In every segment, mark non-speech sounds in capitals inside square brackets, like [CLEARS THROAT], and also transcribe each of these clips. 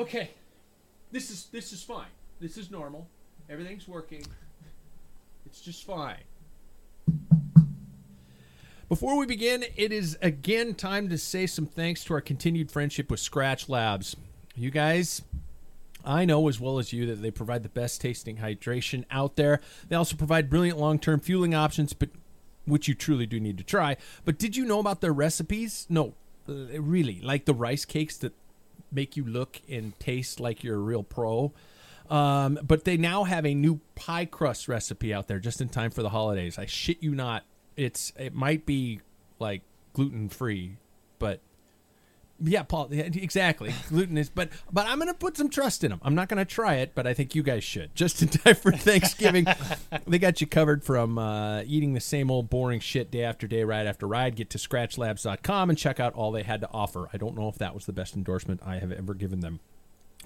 Okay, this is this is fine. This is normal. Everything's working. It's just fine. Before we begin, it is again time to say some thanks to our continued friendship with Skratch Labs. You guys, I know as well as you that they provide the best tasting hydration out there. They also provide brilliant long term fueling options, but which you truly do need to try. But did you know about their recipes? No, uh, really, like the rice cakes that make you look and taste like you're a real pro. Um, but they now have a new pie crust recipe out there just in time for the holidays. I shit you not. It's it might be like gluten free, but yeah, Paul, yeah, exactly. Gluten is, but but I'm gonna put some trust in them. I'm not gonna try it, but I think you guys should. Just in time for Thanksgiving, [LAUGHS] they got you covered from uh, eating the same old boring shit day after day, ride after ride. Get to SkratchLabs.com and check out all they had to offer. I don't know if that was the best endorsement I have ever given them.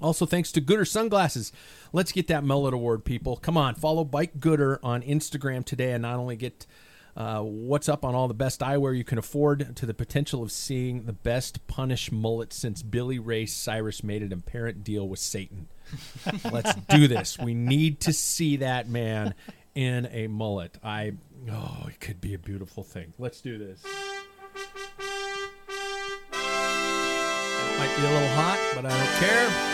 Also, thanks to Goodr Sunglasses. Let's get that Mullet Award, people. Come on, follow Bike Goodr on Instagram today and not only get uh, what's up on all the best eyewear you can afford to the potential of seeing the best punish mullet since Billy Ray Cyrus made an apparent deal with Satan. [LAUGHS] Let's do this. We need to see that man in a mullet. I oh, it could be a beautiful thing. Let's do this. Might be a little hot, but I don't care.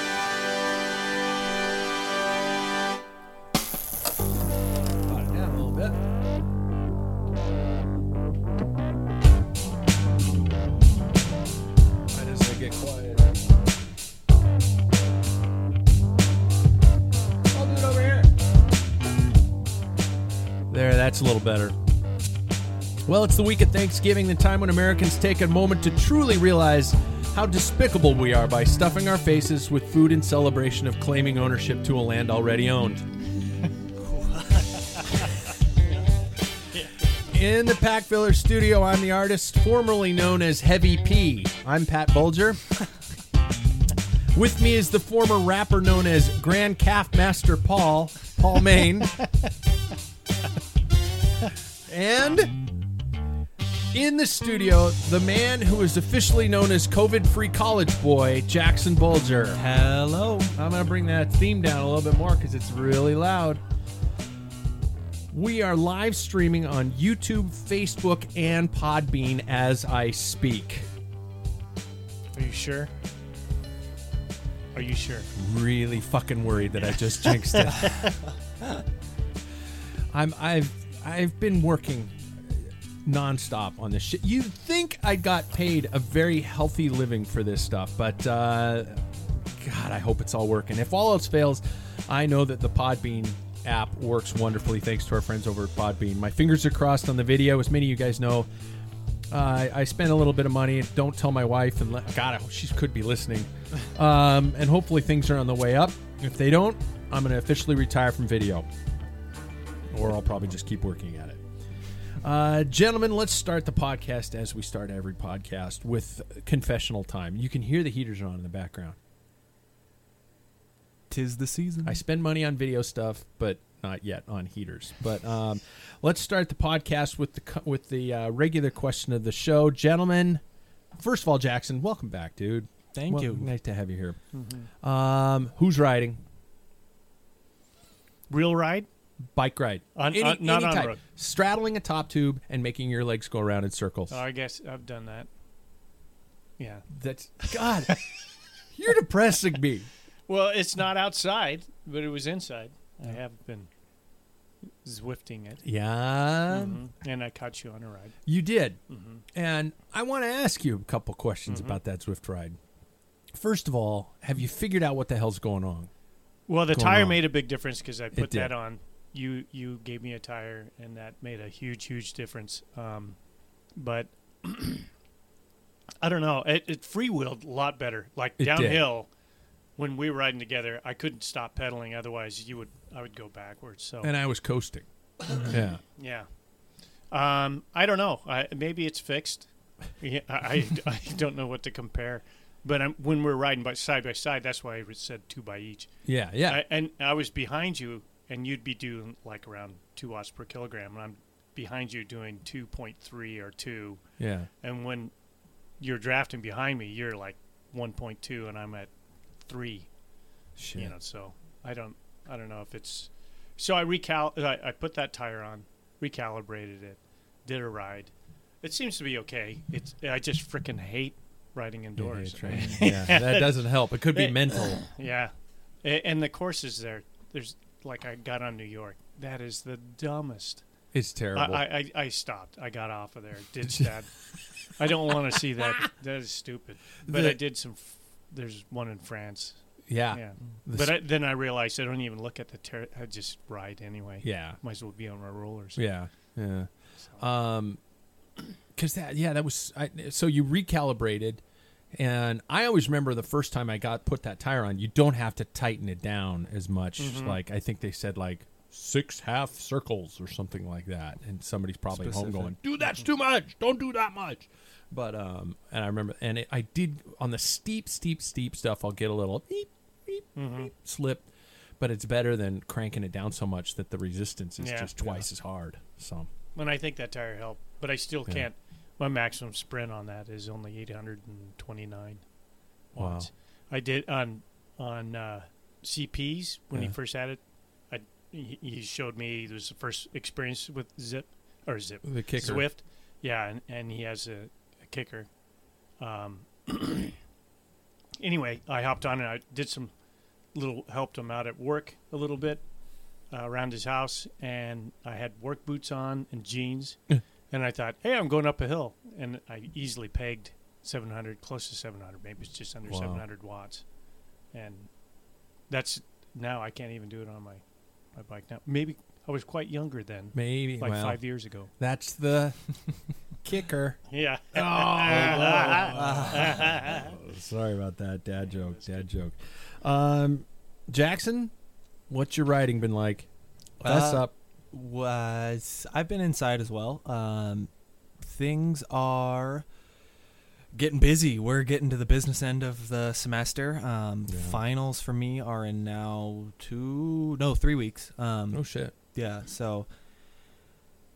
A little better. Well, it's the week of Thanksgiving, the time when Americans take a moment to truly realize how despicable we are by stuffing our faces with food in celebration of claiming ownership to a land already owned. In the Pack Filler studio, I'm the artist formerly known as Heavy P. I'm Pat Bulger. With me is the former rapper known as Grand Calf Master Paul, Paul Main. And in the studio, the man who is officially known as COVID free college boy, Jackson Bulger. Hello. I'm going to bring that theme down a little bit more because it's really loud. We are live streaming on YouTube, Facebook, and Podbean as I speak. Are you sure? Are you sure? Really fucking worried that I just jinxed it. [LAUGHS] I'm I've I've been working nonstop on this shit. You'd think I got paid a very healthy living for this stuff, but uh, God, I hope it's all working. If all else fails, I know that the Podbean app works wonderfully thanks to our friends over at Podbean. My fingers are crossed on the video. As many of you guys know, uh, I spent a little bit of money. Don't tell my wife, and let, God, she could be listening. [LAUGHS] Um, and hopefully things are on the way up. If they don't, I'm going to officially retire from video, or I'll probably just keep working at it. Uh, gentlemen, let's start the podcast as we start every podcast with confessional time. You can hear the heaters are on in the background. Tis the season. I spend money on video stuff, but not yet on heaters. But um, let's start the podcast with the with the uh, regular question of the show, gentlemen. First of all, Jackson, welcome back, dude. Thank Well, you. Nice to have you here. Um, who's riding? Real ride? Bike ride. On- on- not on type. road. Straddling a top tube and making your legs go around in circles. Oh, I guess I've done that. Yeah. That's God. [LAUGHS] you're depressing me. Well, it's not outside, but it was inside. I have been zwifting it. Yeah, Mhm. And I caught you on a ride. you did. Mm-hmm. And I want to ask you a couple questions about that Zwift ride. First of all, have you figured out what the hell's going on? Well, the Going tire on. made a big difference because I put that on. You you gave me a tire, and that made a huge huge difference. Um, but [CLEARS THROAT] I don't know. It, it freewheeled a lot better. Like It did. downhill, when we were riding together, I couldn't stop pedaling. Otherwise, you would I would go backwards. So And I was coasting. yeah. yeah. Um, I don't know. I, maybe it's fixed. Yeah, I, I, I don't know what to compare. But I'm, when we're riding by side by side, that's why I said two by each. Yeah. Yeah. I, and I was behind you, and you'd be doing like around two watts per kilogram, and I'm behind you doing two point three or two. yeah. And when you're drafting behind me, you're like one point two, and I'm at three. Shit. You know, so I don't, I don't know if it's. So I recal, I, I put that tire on, recalibrated it, did a ride. It seems to be okay. It's I just freaking hate riding indoors. yeah, yeah, that [LAUGHS] doesn't help. It could be It- mental. [COUGHS] Yeah, and the courses there, there's like I got on New York. That is the dumbest. It's terrible. I, I I stopped. I got off of there. Ditched that. I don't want to see that. That is stupid. But The- I did some. F- there's one in France. yeah. Yeah. The But I, then I realized I don't even look at the. Ter- I just ride anyway. yeah. Might as well be on my rollers. Yeah. Yeah. So- Um, because that, yeah, that was I, so you recalibrated, and I always remember the first time I got put that tire on. You don't have to tighten it down as much. Mm-hmm. Like I think they said like six half circles or something like that, and somebody's probably home going, "Dude, that's too much. Don't do that much." But um, and I remember, and it, I did on the steep, steep, steep stuff. I'll get a little beep, beep, Mm-hmm. beep, slip. But it's better than cranking it down so much that the resistance is Yeah. just twice as hard. So And I think that tire helped, but I still Yeah. can't. My maximum sprint on that is only 829 Wow. watts. I did on on uh, CPs when Yeah. he first had it. I he, he showed me it was the first experience with Zip or Zip the kicker. Zwift. Yeah, and, and he has a, a kicker. Um, [CLEARS THROAT] anyway, I hopped on and I did some little helped him out at work a little bit uh, around his house, and I had work boots on and jeans, and I thought, hey, I'm going up a hill, and I easily pegged 700, close to 700, maybe it's just under Wow. 700 watts, and that's now I can't even do it on my my bike now. Maybe I was quite younger then, Maybe like well, five years ago. That's the [LAUGHS] kicker. Yeah. [LAUGHS] Oh, [LAUGHS] Sorry about that. Dad joke. Dad joke. Um, Jackson, what's your riding been like? Fess Uh, up. Was I've been inside as well. Um, things are getting busy. We're getting to the business end of the semester. Um, Yeah. Finals for me are in now two, no, three weeks. Um, Oh shit. yeah, so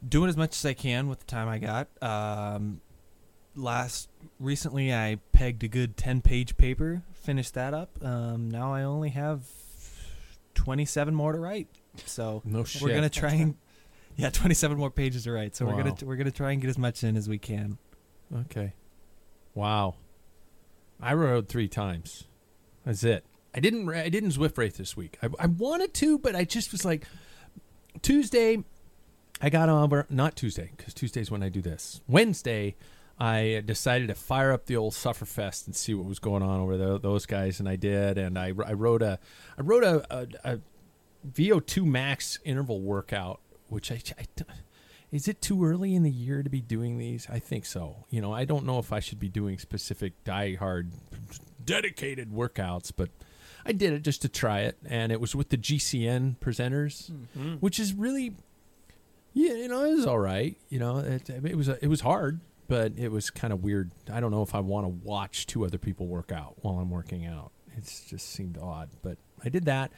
doing as much as I can with the time I got. Um, last recently, I pegged a good ten-page paper, finished that up. Um, now I only have twenty-seven more to write. So No shit. we're gonna try and yeah, twenty-seven more pages to write. So we're gonna we're gonna try and get as much in as we can. Okay. Wow. I rode three times. That's it. I didn't. I didn't Zwift race this week. I, I wanted to, but I just was like Tuesday. I got over not Tuesday because Tuesday's when I do this. Wednesday, I decided to fire up the old Sufferfest and see what was going on over there. Those guys and I did, and I, I rode a I wrote a, a, a VO2 max interval workout, which I, I is it too early in the year to be doing these? I think so. You know, I don't know if I should be doing specific die hard dedicated workouts, but I did it just to try it and it was with the GCN presenters, mm-hmm. which is really Yeah, you know, it was all right. You know, it, it was it was hard, but it was kind of weird. I don't know if I want to watch two other people work out while I'm working out. It just seemed odd, but I did that.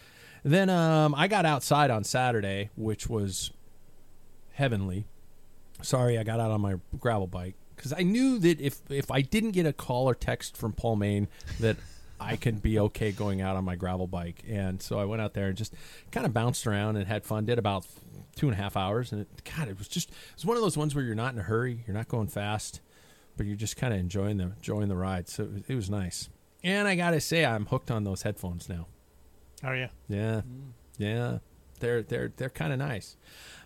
Then um, I got outside on Saturday, which was heavenly. Sorry, I got out on my gravel bike because I knew that if if I didn't get a call or text from Paul Main, that I could be okay going out on my gravel bike. And so I went out there and just kind of bounced around and had fun. Did about two and a half hours, and it, God, it was just it was one of those ones where you're not in a hurry, you're not going fast, but you're just kind of enjoying the enjoying the ride. So it was, it was nice. And I gotta say, I'm hooked on those headphones now. Are you? Yeah, mm. yeah, they're they're they're kind of nice.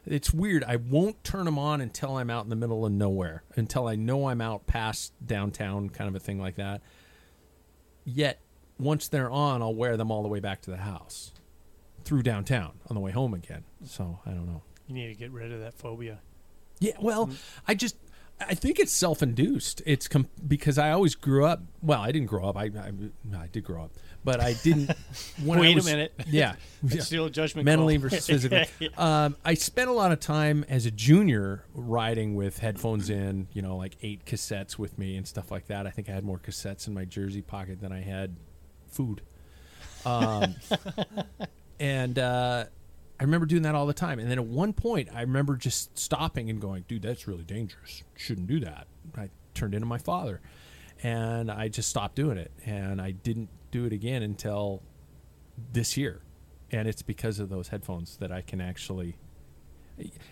It's weird. I won't turn them on until I'm out in the middle of nowhere, until I know I'm out past downtown, kind of a thing like that. Yet, once they're on, I'll wear them all the way back to the house, through downtown on the way home again. So I don't know. You need to get rid of that phobia. Yeah, well, mm. I just I think it's self-induced. It's com- because I always grew up. Well, I didn't grow up. I I, I did grow up, but I didn't. [LAUGHS] When I Wait a minute. [LAUGHS] Yeah, [LAUGHS] yeah. still a judgment mentally call. versus physically. um, I spent a lot of time as a junior riding with headphones in. You know, like eight cassettes with me and stuff like that. I think I had more cassettes in my jersey pocket than I had food. Um, and uh, I remember doing that all the time. And then at one point, I remember just stopping and going, "Dude, that's really dangerous. Shouldn't do that." I turned into my father, and I just stopped doing it. And I didn't do it again until this year, and it's because of those headphones that I can actually.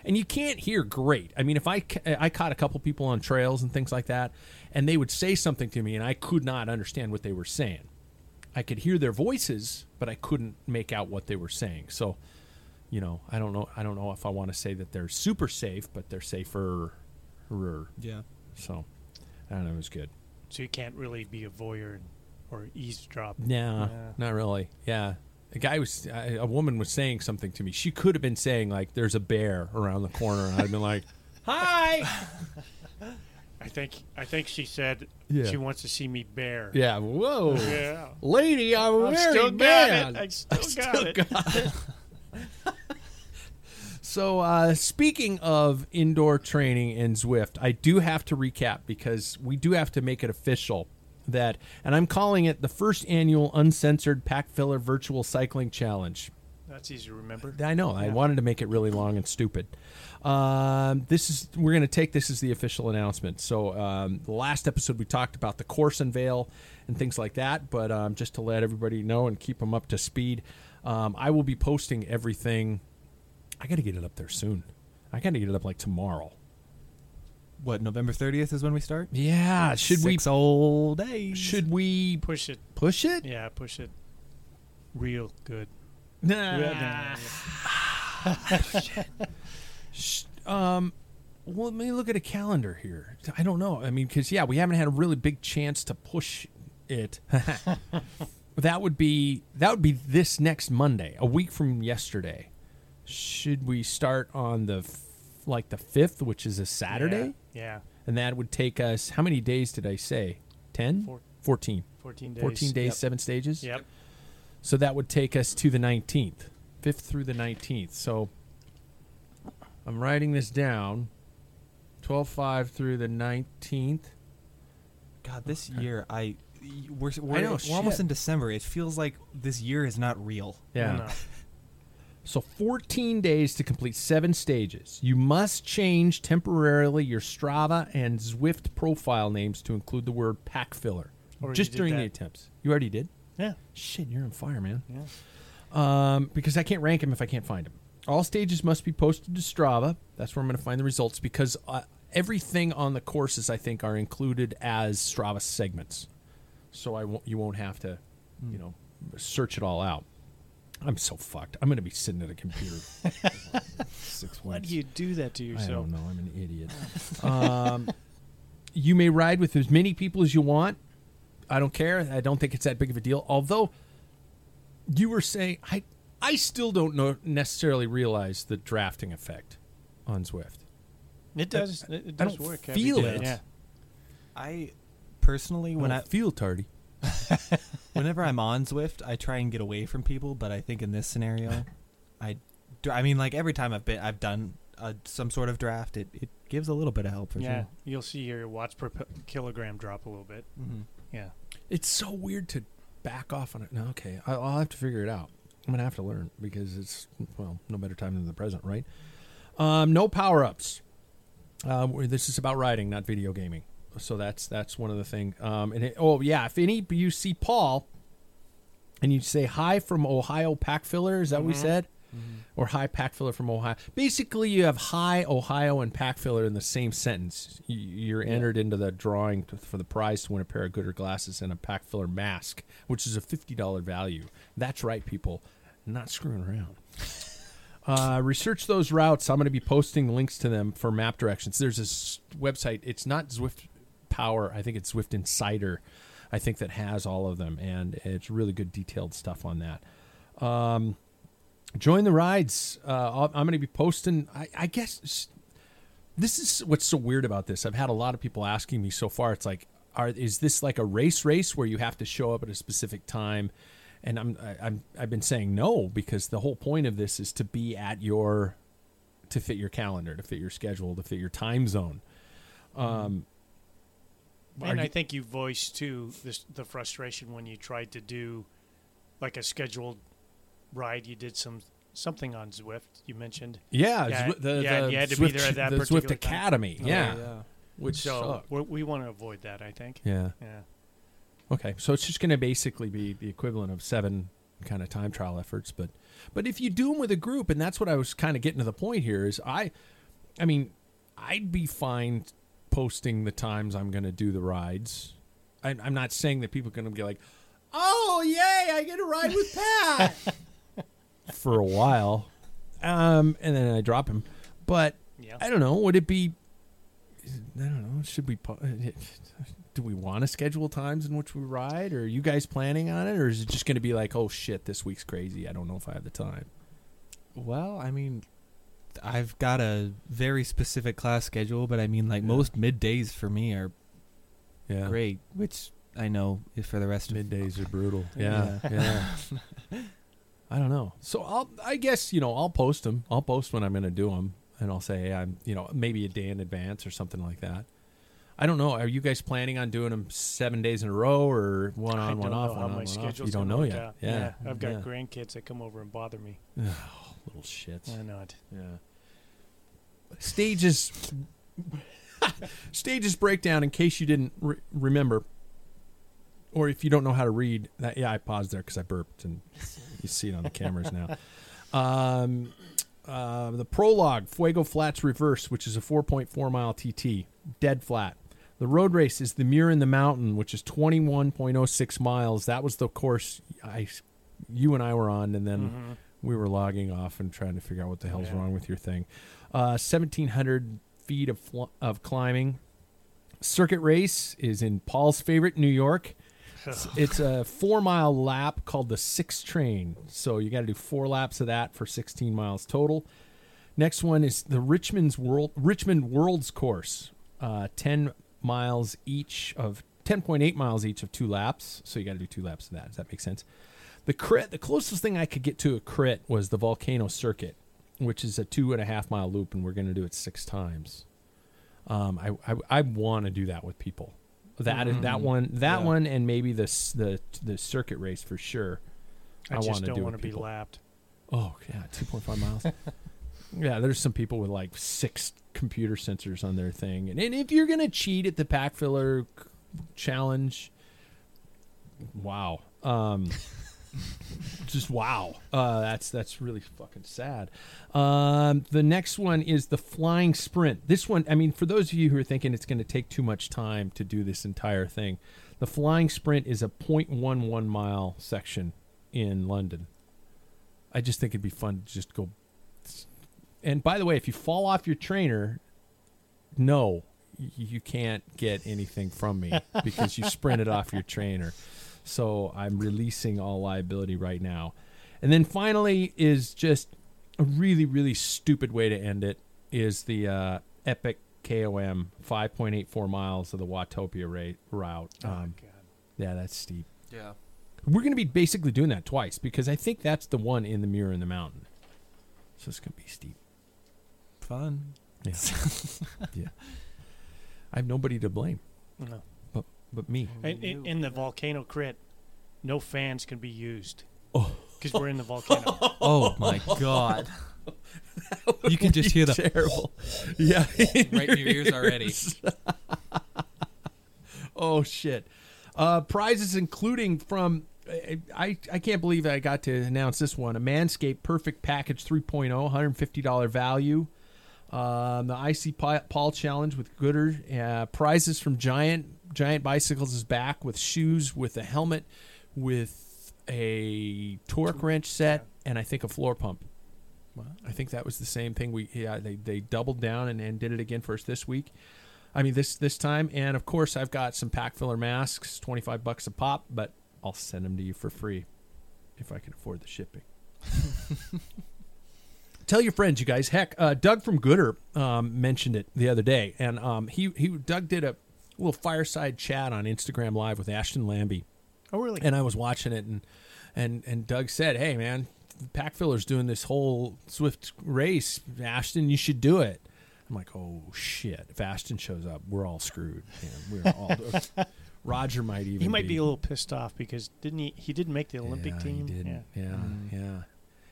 And you can't hear great. I mean, if I I caught a couple people on trails and things like that, and they would say something to me, and I could not understand what they were saying. I could hear their voices, but I couldn't make out what they were saying. So, you know, I don't know. I don't know if I want to say that they're super safe, but they're safer. Yeah. So, I don't know. It was good. So you can't really be a voyeur or eavesdrop. No, Yeah. not really. Yeah. A guy was, a a woman was saying something to me. She could have been saying, like, there's a bear around the corner. And I'd been like, [LAUGHS] hi. [LAUGHS] I think I think she said Yeah. she wants to see me bare. Yeah. Whoa. Yeah. Lady, I'm I very still got mad. it. I still, got it. So, uh, speaking of indoor training in Zwift, I do have to recap because we do have to make it official that, and I'm calling it the first annual uncensored pack filler virtual cycling challenge. That's easy to remember. I know. I wanted to make it really long and stupid. Um, this is we're going to take this as the official announcement. So um, the last episode we talked about the course unveil and things like that, but um, just to let everybody know and keep them up to speed, um, I will be posting everything. I got to get it up there soon. I got to get it up like tomorrow. What November 30th is when we start? Yeah. Should Six old days. we? Should we Push it. push it? Yeah, push it. Real good. Nah. Yeah, no, no, no. Um, well, let me look at a calendar here. I don't know. I mean, because yeah, we haven't had a really big chance to push it. [LAUGHS] that would be that would be this next Monday, a week from yesterday. Should we start on the f- like the fifth, which is a Saturday, Yeah. and that would take us how many days did I say? 10? Four- 14. 14 days. 14 days, Yep. seven stages. Yep. So that would take us to the 19th, 5th through the 19th. So I'm writing this down 12 5 through the 19th. God, this year I we're we're, I know, we're almost in December. It feels like this year is not real. Yeah. No. [LAUGHS] So 14 days to complete seven stages. You must change temporarily your Strava and Zwift profile names to include the word pack filler. Already just during the attempts. You already did? Yeah. Shit, you're on fire, man. Yeah. um, because I can't rank them if I can't find them. All stages must be posted to Strava. That's where I'm going to find the results because uh, everything on the courses I think are included as Strava segments, so I won't, you won't have to, you know, search it all out. I'm so fucked. I'm going to be sitting at a computer. [LAUGHS] six Why weeks. do you do that to yourself? I don't know. I'm an idiot. [LAUGHS] um, you may ride with as many people as you want. I don't care. I don't think it's that big of a deal. Although you were saying, I I still don't know necessarily realize the drafting effect on Zwift. It does. It, it I does don't work. feel it. Yeah. I personally, when I I don't feel tardy. [LAUGHS] whenever I'm on Zwift, I try and get away from people. But I think in this scenario, [LAUGHS] I, do, I mean, like every time I've been, I've done uh, some sort of draft, it, it gives a little bit of help for yeah, sure. you'll see your watts per p- kilogram drop a little bit. Mm-hmm. Yeah. It's so weird to back off on it. No, okay, I, I'll have to figure it out. I'm gonna have to learn because it's well, no better time than the present, right? Um, no power ups. Uh, this is about riding, not video gaming. So that's that's one of the thing. Um, and it, oh yeah, if any you see Paul, and you say hi from Ohio Pack Filler, is that what we said? Or hi Pack Filler from Ohio. Basically, you have hi Ohio and Pack Filler in the same sentence. You- You're entered into the drawing to, for the prize to win a pair of Goodr glasses and a Pack Filler mask, which is a fifty dollar value. That's right, people. Not screwing around. [LAUGHS] Uh, research those routes. I'm going to be posting links to them for map directions. There's this website. It's not Zwift Power. I think it's Zwift Insider. I think that has all of them, and it's really good detailed stuff on that. Um, join the rides. Uh, I'm going to be posting. I, I guess this is what's so weird about this. I've had a lot of people asking me so far. It's like, are is this like a race race where you have to show up at a specific time? And I'm I, I'm I've been saying no because the whole point of this is to be at your to fit your calendar, to fit your schedule, to fit your time zone. Um, And I think you voiced too this, the frustration when you tried to do like a scheduled ride. You did some something on Zwift. You mentioned. yeah, Yeah, Zwi- the, yeah, the you had to Zwift, be there at that the particular Zwift time. Academy. Oh, yeah, yeah. which so we want to avoid that. I think. yeah. Yeah. Okay, so it's just going to basically be the equivalent of seven kind of time trial efforts, but but if you do them with a group, and that's what I was kind of getting to the point here is I, I mean, I'd be fine posting the times I'm going to do the rides. I, I'm not saying that people are going to be like, oh yay, I get to ride with Pat [LAUGHS] for a while, um, and then I drop him, but Yeah. I don't know. Would it be? I don't know. Should we? po- [LAUGHS] Do we want to schedule times in which we ride, or are you guys planning on it, or is it just going to be like, oh shit, this week's crazy. I don't know if I have the time. Well, I mean, I've got a very specific class schedule, but I mean, like most middays for me are Yeah, great, which I know is for the rest of Middays are brutal. [LAUGHS] Yeah, yeah. I don't know. So I'll, I guess you know, I'll post them. I'll post when I'm going to do them, and I'll say hey, I'm, you know, maybe a day in advance or something like that. I don't know. Are you guys planning on doing them seven days in a row or one on, one don't off, know how one on, my one off? You don't know yet. out. Yeah, I've got yeah. grandkids that come over and bother me. [SIGHS] Oh, little shits. I know it. Yeah. Stages. [LAUGHS] stages breakdown. In case you didn't re- remember, or if you don't know how to read, that yeah, I paused there because I burped, and you see it on the cameras now. [LAUGHS] Um, uh, the prologue, Fuego Flats Reverse, which is a 4.4 mile TT, dead flat. The road race is the Muir in the Mountain, which is 21.06 miles. That was the course I, you and I were on, and then we were logging off and trying to figure out what the hell's Yeah. wrong with your thing. Uh, 1,700 feet of fl- of climbing. Circuit race is in Paul's favorite New York. It's, [LAUGHS] it's a four mile lap called the Six Train. So you got to do four laps of that for 16 miles total. Next one is the Richmond's World Richmond Worlds Course, uh, 10 miles each of 10.8 miles each of two laps. So you got to do two laps of that. Does that make sense? The crit, the closest thing I could get to a crit was the Volcano Circuit, which is a two and a half mile loop, and we're going to do it six times. Um, I I, I want to do that with people. That is that one, that Yeah. one, and maybe the the the circuit race for sure. I, I just don't do want to be lapped. Oh yeah, two point five miles. [LAUGHS] yeah, there's some people with like six computer sensors on their thing, and, and if you're gonna cheat at the pack filler c- challenge, wow, um, [LAUGHS] [LAUGHS] just wow. Uh, that's that's really fucking sad. Um, the next one is the flying sprint. This one, I mean, for those of you who are thinking it's going to take too much time to do this entire thing, the flying sprint is a 0.11 mile section in London. I just think it'd be fun to just go. And by the way, if you fall off your trainer, no, you can't get anything from me [LAUGHS] because you sprinted off your trainer. So I'm releasing all liability right now. And then finally is just a really, really stupid way to end it is the uh, Epic KOM 5.84 miles of the Watopia rate route. Oh, Um, God. yeah, that's steep. Yeah. We're going to be basically doing that twice because I think that's the one in the Muir in the mountain. So it's going to be steep. fun. Yeah. [LAUGHS] yeah. I have nobody to blame No. But but me. And in, in the volcano crit, no fans can be used Oh. because we're in the volcano. [LAUGHS] Oh my god! [LAUGHS] you can just hear the terrible. [LAUGHS] yeah. right in your ears already. oh shit. Uh, prizes including from I, I I can't believe I got to announce this one a Manscaped Perfect Package 3.0 $150 value. Um, the IC Paul Challenge with Goodr. Uh, prizes from Giant Giant Bicycles is back with shoes, with a helmet, with a torque wrench set, and I think a floor pump. I think that was the same thing. We yeah they, they doubled down and, and did it again for us this week. I mean this this time, and of course I've got some pack filler masks, twenty five bucks a pop, but I'll send them to you for free if I can afford the shipping. [LAUGHS] Tell your friends, you guys. Heck, uh, Doug from Goodr um, mentioned it the other day, and um, he he Doug did a little fireside chat on Instagram Live with Ashton Lambie, oh, really? and I was watching it, and and and Doug said, "Hey, man, Pack Filler's doing this whole Zwift race. Ashton, you should do it." I'm like, "Oh shit! If Ashton shows up, we're all screwed. Man. We're all." [LAUGHS] Roger might even. he might be a little pissed off because didn't he? He didn't make the Olympic yeah, team. He didn't. Yeah. Yeah, Mm. yeah.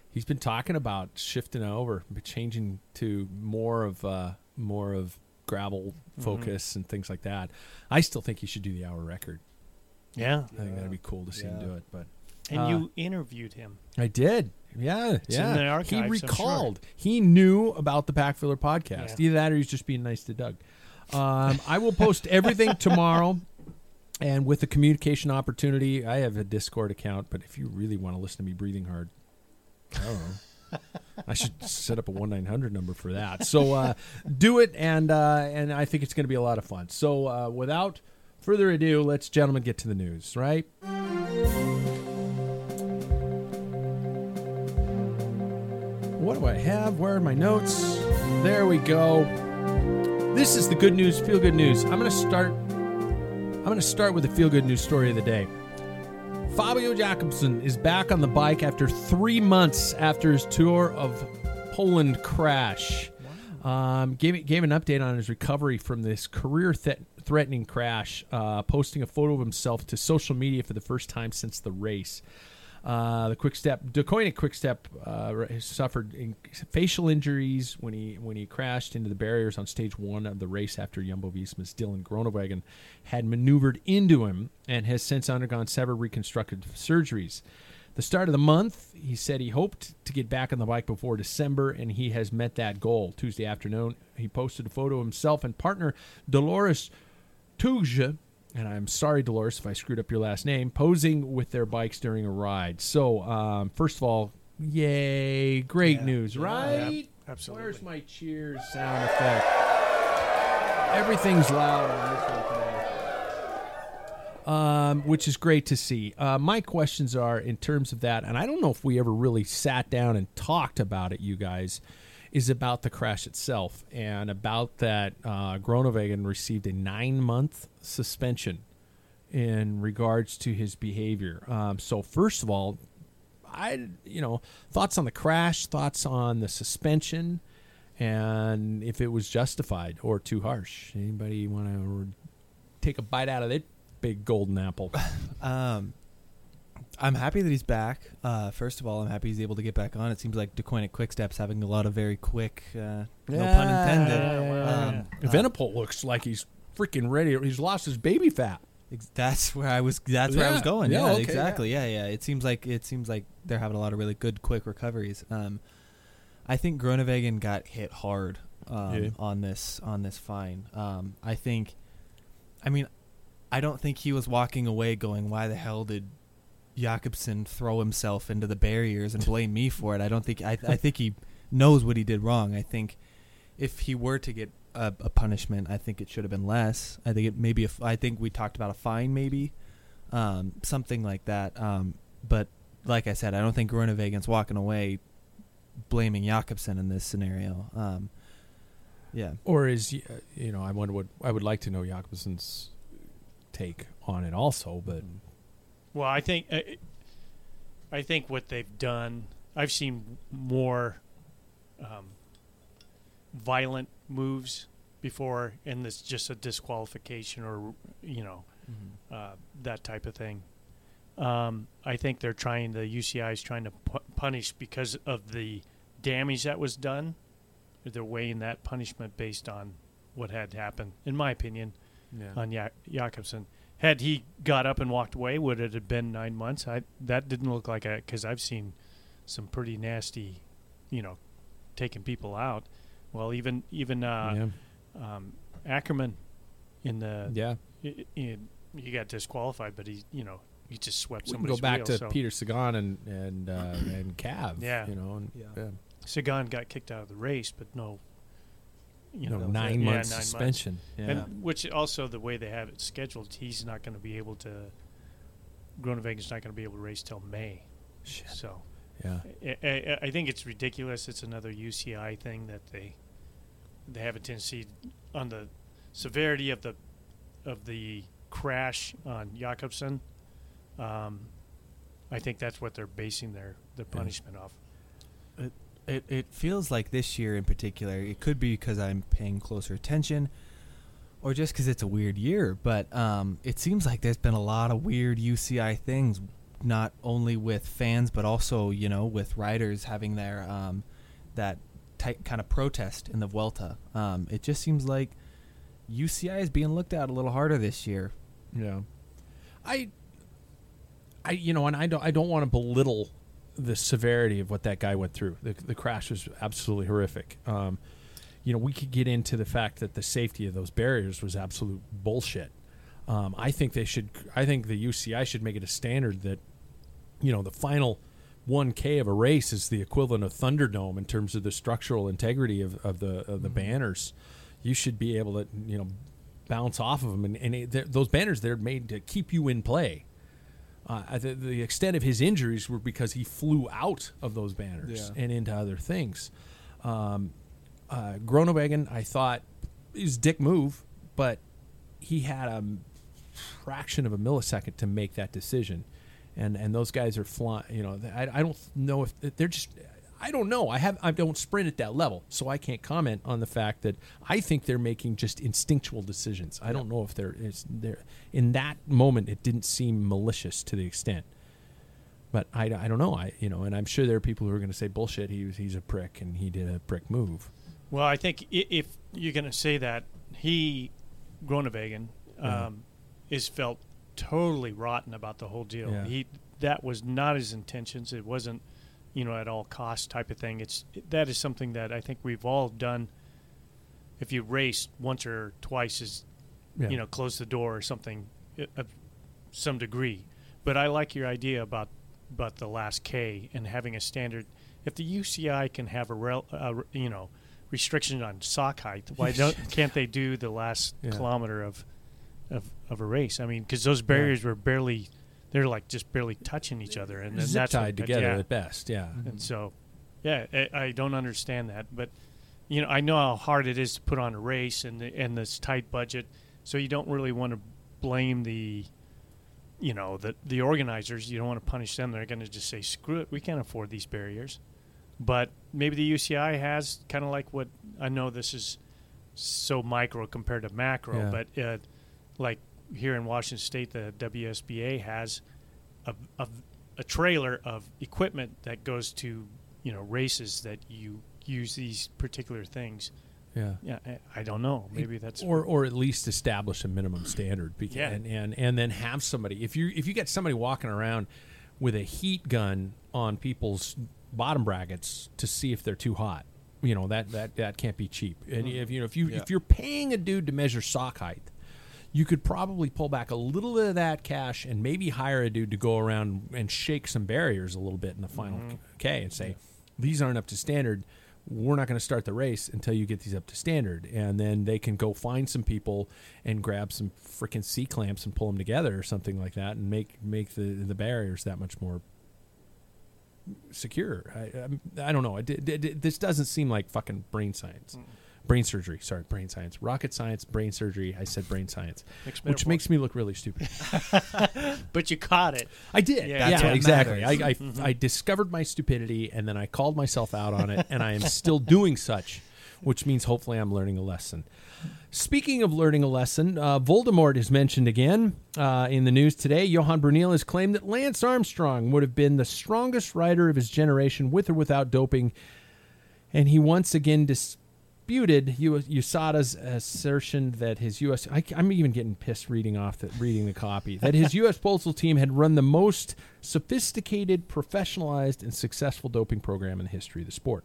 He's been talking about shifting over, changing to more of uh, more of gravel Mm-hmm. focus and things like that. I still think he should do the hour record. Yeah. I think that'd be cool to see him do it. But And Uh, you interviewed him. I did. Yeah, It's yeah. archives, he I'm sure. recalled. He knew about the Packfiller podcast. Yeah. Either that or he's just being nice to Doug. Um, I will post [LAUGHS] everything tomorrow. And with the communication opportunity, I have a Discord account. But if you really want to listen to me breathing hard, I don't know. I should set up a one nine hundred number for that. So uh, do it, and uh, and I think it's going to be a lot of fun. So uh, without further ado, let's gentlemen get to the news. Right. What do I have? Where are my notes? There we go. This is the good news, feel good news. I'm going to start I'm going to start with the feel good news story of the day. Fabio Jakobsen is back on the bike after 3 months after his tour of Poland crash. Um, gave gave an update on his recovery from this career th- threatening crash, uh, posting a photo of himself to social media for the first time since the race. Uh, the quick step, Deceuninck quick step, uh, suffered in- facial injuries when he when he crashed into the barriers on stage one of the race after Jumbo Visma's Dylan Groenewegen had maneuvered into him and has since undergone several reconstructive surgeries. The start of the month, he said he hoped to get back on the bike before December, and he has met that goal. Tuesday afternoon, he posted a photo of himself and partner Dolores Tuge, and I'm sorry, Dolores, if I screwed up your last name, posing with their bikes during a ride. So, um, first of all, yay, great Yeah. news, Yeah, right? absolutely. Where's my cheers sound effect? Everything's loud on this one today. Um, which is great to see. Uh, my questions are in terms of that, and I don't know if we ever really sat down and talked about it, you guys, is about the crash itself and about that uh, Groenewegen received a nine month suspension in regards to his behavior. Um, so, first of all, I, you know, thoughts on the crash, thoughts on the suspension, and if it was justified or too harsh. Anybody want to take a bite out of it? Big golden apple. [LAUGHS] Um, I'm happy that he's back. Uh, first of all, I'm happy he's able to get back on. It seems like Deceuninck Quick Step's having a lot of very quick, uh, no pun intended. Yeah, yeah, um, uh, Evenepoel looks like he's freaking ready. He's lost his baby fat. Ex- That's where I was. That's where I was going. yeah, Yeah, okay, exactly. Yeah. yeah, It seems like it seems like they're having a lot of really good, quick recoveries. Um, I think Groenewegen got hit hard um, Yeah. on this on this fine. Um, I think, I mean, I don't think he was walking away going, "Why the hell did Jakobsen throw himself into the barriers and blame me for it?" I don't think. I, I think he knows what he did wrong. I think if he were to get a, a punishment, I think it should have been less. I think it maybe. If I think we talked about a fine, maybe um, something like that. Um, but like I said, I don't think Groenewegen's walking away blaming Jakobsen in this scenario. Um, yeah, Or is uh, you know, I wonder what I would like to know Jakobsen's take on it also, but Well, I think uh, I think what they've done. I've seen more um, violent moves before, and it's just a disqualification or you know uh, that type of thing. Um, I think they're trying. The UCI is trying to pu- punish because of the damage that was done. They're weighing that punishment based on what had happened, in my opinion, Yeah. on ja- Jakobsen. Had he got up and walked away, would it have been nine months? I that didn't look like a because I've seen some pretty nasty, you know, taking people out. Well, even even uh, yeah. um, Ackermann in the yeah. i- i- he got disqualified, but he you know he just swept We can somebody's go back wheel, to so. Peter Sagan and and uh, and Cav. Yeah. You know. And, Yeah. yeah. Sagan got kicked out of the race, but no, you know, nine yeah, months nine months. suspension. Yeah. And which also the way they have it scheduled, he's not going to be able to. Groeneweg's not going to be able to race till May. Shit. So Yeah. I, I, I think it's ridiculous. It's another UCI thing that they they have a tendency on the severity of the of the crash on Jakobsen. Um, I think that's what they're basing their their Yeah. punishment off. It it feels like this year in particular. It could be because I'm paying closer attention, or just because it's a weird year. But um, it seems like there's been a lot of weird UCI things, not only with fans but also you know with riders having their um, that type kind of protest in the Vuelta. Um, it just seems like UCI is being looked at a little harder this year. Yeah. I I you know, and I don't I don't want to belittle the severity of what that guy went through. The the crash was absolutely horrific. Um you know, we could get into the fact that the safety of those barriers was absolute bullshit. Um, I think they should. I think the UCI should make it a standard that, you know, the final 1K of a race is the equivalent of Thunderdome in terms of the structural integrity of, of the of the banners. You should be able to, you know, bounce off of them, and, and it, those banners they're made to keep you in play. Uh, the, the extent of his injuries were because he flew out of those banners Yeah. and into other things. Um, uh, Groenewegen, I thought, is a dick move, but he had a fraction of a millisecond to make that decision, and and those guys are flying. You know, I, I don't know if they're just. I don't know. I have I don't sprint at that level, so I can't comment on the fact that I think they're making just instinctual decisions. I don't know if they're they're in that moment. It didn't seem malicious to the extent, but I, I don't know. I you know, and I'm sure there are people who are going to say bullshit. He was he's a prick and he did a prick move. Well, I think if you're going to say that, he, Groenewegen, um, is felt totally rotten about the whole deal. Yeah. He that was not his intentions. It wasn't, you know, at all cost type of thing. It's that is something that I think we've all done. If you race once or twice, is Yeah. you know, close the door or something of some degree. But I like your idea about about the last K and having a standard. If the UCI can have a rel, uh, you know restriction on sock height, why don't [LAUGHS] can't they do the last Yeah. kilometer of of of a race? I mean, because those barriers were barely they're like just barely touching each other, and, and Zip that's what- tied together yeah. at best. Yeah. And so, yeah, I, I don't understand that, but you know, I know how hard it is to put on a race and the, and this tight budget. So you don't really want to blame the, you know, the the organizers. You don't want to punish them. They're going to just say, "Screw it, we can't afford these barriers." But maybe the UCI has kind of like what I know. This is so micro compared to macro, Yeah. but uh, like here in Washington State, the WSBA has a, a, a trailer of equipment that goes to you know races that you use these particular things. Yeah. Yeah, I, I don't know. Maybe that's or or at least establish a minimum standard. Beca- Yeah. and, and and then have somebody if you if you get somebody walking around with a heat gun on people's bottom brackets to see if they're too hot. You know that that that can't be cheap. And mm-hmm. if you know if you if you're paying a dude to measure sock height, you could probably pull back a little bit of that cash and maybe hire a dude to go around and shake some barriers a little bit in the final mm-hmm. K and say these aren't up to standard. We're not going to start the race until you get these up to standard, and then they can go find some people and grab some freaking C clamps and pull them together or something like that, and make make the the barriers that much more secure. I I'm- I, don't know. It, it, it- this doesn't seem like fucking brain science, mm. Brain surgery. Sorry, brain science, rocket science, brain surgery. I said brain science, Mixed which makes me look really stupid. [LAUGHS] [LAUGHS] But you caught it. I did. Yeah, Yeah, what exactly. I, matters. I, I discovered my stupidity and then I called myself out on it, and I am still doing such which means hopefully I'm learning a lesson. Speaking of learning a lesson, uh, Voldemort is mentioned again uh, in the news today. Johan Bruyneel has claimed that Lance Armstrong would have been the strongest rider of his generation with or without doping, and he once again disputed USADA's assertion that his U.S. I, am even getting pissed reading off the, reading the copy that his U.S. [LAUGHS] postal team had run the most sophisticated, professionalized, and successful doping program in the history of the sport.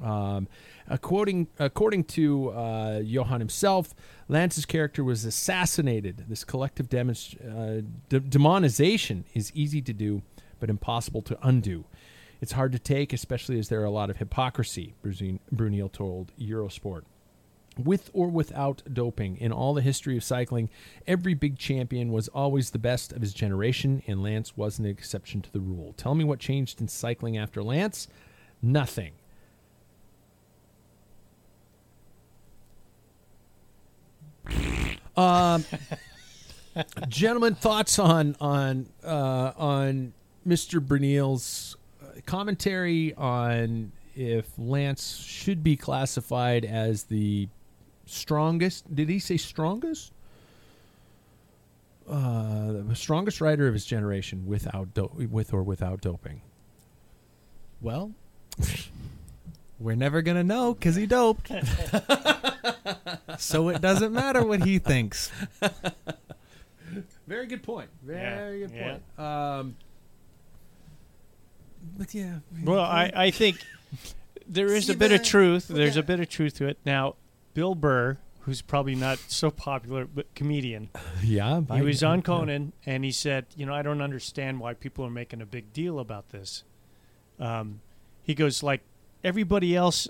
Um, according according to uh, Johan himself, Lance's character was assassinated. This collective demonst- uh, de- demonization is easy to do, but impossible to undo. It's hard to take, especially as there are a lot of hypocrisy. Bruyneel told Eurosport. With or without doping, in all the history of cycling, every big champion was always the best of his generation, and Lance wasn't an exception to the rule. Tell me what changed in cycling after Lance? Nothing. Um, [LAUGHS] gentlemen, thoughts on on uh, on Mr. Bruyneel's commentary on if Lance should be classified as the strongest. Did he say strongest? Uh, the strongest rider of his generation without do- with or without doping. Well, we're never gonna know because he doped. so it doesn't matter what he thinks. Very good point. Very Yeah, good yeah. point. Um, but yeah. Well, I, I think there is See, a bit of truth. but There's a bit of truth to it. Now, Bill Burr, who's probably not so popular, but comedian, [LAUGHS] yeah. he was on Conan and he said, "You know, I don't understand why people are making a big deal about this." Um, he goes like everybody else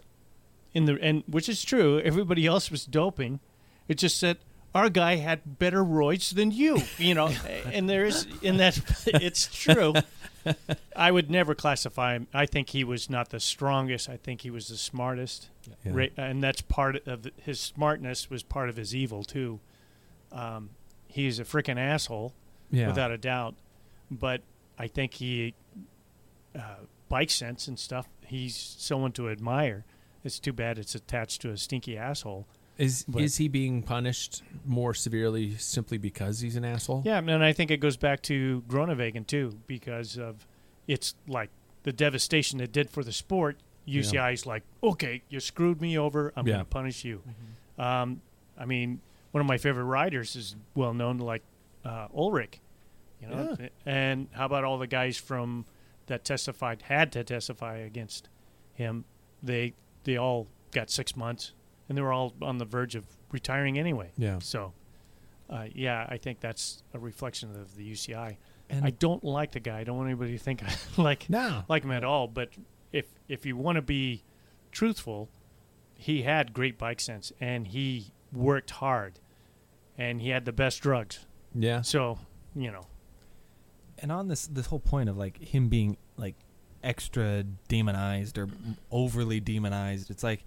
in the and which is true. Everybody else was doping. It just said our guy had better roids than you. You know, [LAUGHS] and there is in that [LAUGHS] it's true. I would never classify him. I think he was not the strongest. I think he was the smartest, Yeah. And that's part of the, his smartness was part of his evil too. Um, he's a freaking asshole Yeah. without a doubt. But I think he, uh, bike sense and stuff, he's someone to admire. It's too bad it's attached to a stinky asshole. Is But- is he being punished more severely simply because he's an asshole? Yeah, and I think it goes back to Groenewegen too, because of it's like the devastation it did for the sport. UCI is like, okay, you screwed me over. I'm Yeah. going to punish you. Um, I mean, one of my favorite riders is well known, like uh, Ullrich. You know, and how about all the guys from that testified had to testify against him? They they all got six months, and they were all on the verge of retiring anyway. Yeah. So, uh, yeah, I think that's a reflection of the UCI. And I don't like the guy. I don't want anybody to think I [LAUGHS] like No. like him at all. But if if you want to be truthful, he had great bike sense and he worked hard, and he had the best drugs. Yeah. So you know, and on this this whole point of like him being like extra demonized or overly demonized it's like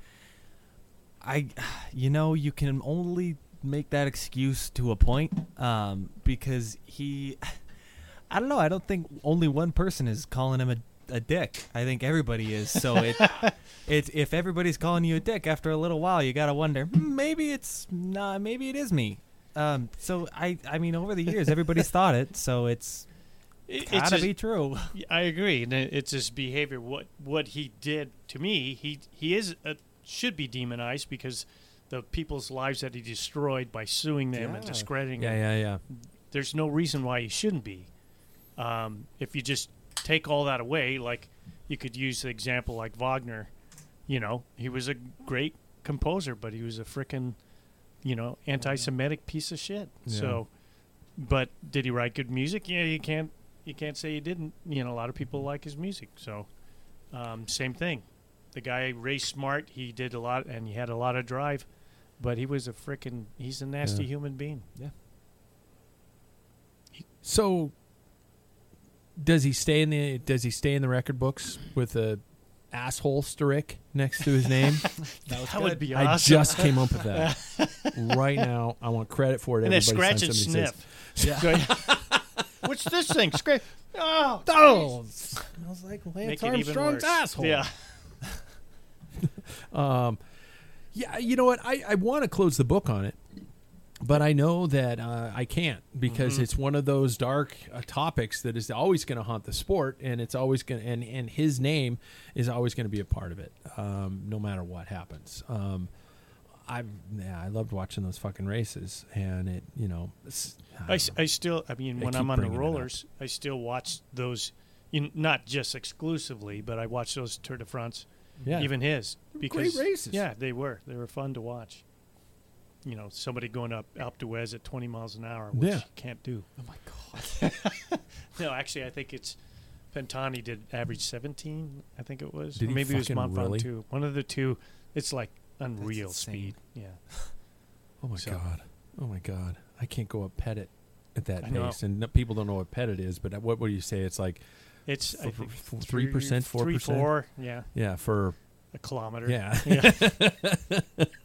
i [SIGHS] you know you can only make that excuse to a point um because he [SIGHS] i don't know i don't think only one person is calling him a a dick. I think everybody is. So it, [LAUGHS] it if everybody's calling you a dick after a little while, you gotta wonder hmm, maybe it's not. Maybe it is me. Um, so I I mean over the years everybody's thought it. So it's [LAUGHS] It- it's gotta just- be true. [LAUGHS] I agree, and it's his behavior. What what he did to me, he he is a, should be demonized because the people's lives that he destroyed by suing them and discrediting Yeah, them. yeah, yeah. There's no reason why he shouldn't be. Um, if you just take all that away, like you could use the example like Wagner. You know, he was a great composer, but he was a frickin', you know, anti-Semitic piece of shit. Yeah. So, but did he write good music? Yeah, you can't you can't say he didn't. You know, a lot of people like his music. So, um, same thing. The guy raced smart. He did a lot, and he had a lot of drive. But he was a frickin' he's a nasty Yeah. human being. Yeah. So does he stay in the does he stay in the record books with a asshole Sturrick next to his name? [LAUGHS] That, would be I just came up with [LAUGHS] that. right now, I want credit for it. and then Everybody scratch and sign somebody sniff. [LAUGHS] What's this thing? Scratch. Oh, says, Oh, smells like Lance Make it even Armstrong's worse. asshole. Yeah. Um, Yeah, you know what? I, I want to close the book on it, but I know that uh, I can't because Mm-hmm. it's one of those dark uh, topics that is always going to haunt the sport, and it's always going and and his name is always going to be a part of it, um, no matter what happens. Um, I yeah, I loved watching those fucking races, and it you know. I, s- I still, I mean, They when I'm on the bringing it up. rollers, I still watch those, you know, not just exclusively, but I watch those Tour de France, yeah, even his. Because, races. Yeah, they were. They were fun to watch. You know, somebody going up Alpe d'Huez at 20 miles an hour, which Yeah. you can't do. Oh my god. [LAUGHS] No, actually, I think it's Pantani did average 17, I think it was. Did or he maybe it was fucking Montfont really? too. One of the two. It's like unreal insane. speed. Yeah. [LAUGHS] Oh my So- god! Oh my god! I can't go up Pettit at that I know. pace, and no, people don't know what Pettit is. But what would you say? It's like It's, I think, 3%, 4%? four, yeah, yeah for a kilometer. yeah. [LAUGHS] Yeah. [LAUGHS]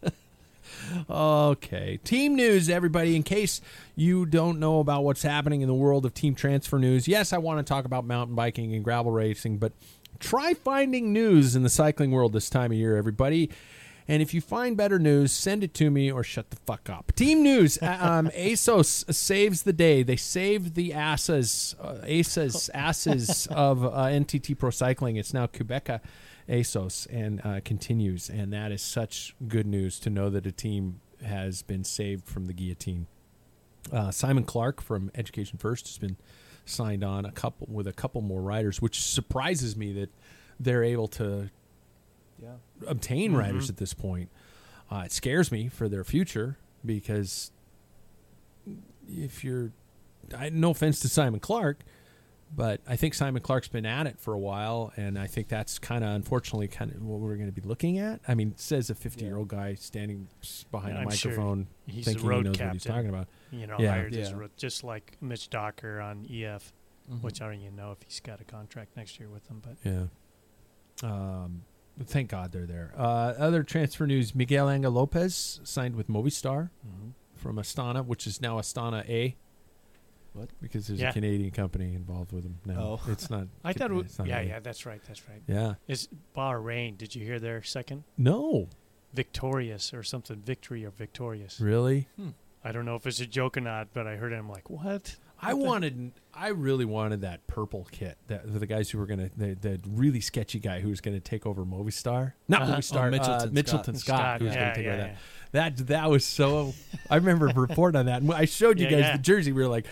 Okay. Team news, everybody. In case you don't know about what's happening in the world of team transfer news, yes, I want to talk about mountain biking and gravel racing, but try finding news in the cycling world this time of year, everybody. And if you find better news, send it to me or shut the fuck up. Team news: uh, um, [LAUGHS] ASSOS saves the day. They saved the asses, uh, ASSOS asses [LAUGHS] of uh, NTT Pro Cycling. It's now Qhubeka ASSOS and uh, continues, and that is such good news to know that a team has been saved from the guillotine. Uh, Simon Clarke from Education First has been signed on a couple with a couple more riders, which surprises me that they're able to yeah. obtain riders at this point. Uh, it scares me for their future because if you're, I, no offense to Simon Clarke, but I think Simon Clarke's been at it for a while, and I think that's kind of unfortunately kind of what we're going to be looking at. I mean, says a 50 year old guy standing behind Yeah, a I'm sure microphone he's the thinking he road knows what he's talking about. You know, Yeah. hired as a Yeah. ro- just like Mitch Docker on EF, Mm-hmm. which I don't even know if he's got a contract next year with them. But Yeah. Um, but thank God they're there. Uh, other transfer news: Miguel Angel Lopez signed with Movistar from Astana, which is now Astana A. What? Because there's Yeah. a Canadian company involved with them now. Oh. It's not. [LAUGHS] I thought it was, not yeah, A. yeah, that's right, that's right. Yeah. Is Bahrain? Did you hear their second No. victorious or something? Victory or victorious? Really? I don't know if it's a joke or not, but I heard it. I'm like, what? I wanted. I really wanted that purple kit. That the guys who were gonna, the, the really sketchy guy who was gonna take over Movistar, not Uh-huh. Movistar, Oh, uh, Mitchelton Mitchelton Scott, Scott, who was yeah, gonna take yeah, over yeah. that. That that was so. I remember reporting on that. And I showed you Yeah, guys yeah. the jersey. We were like,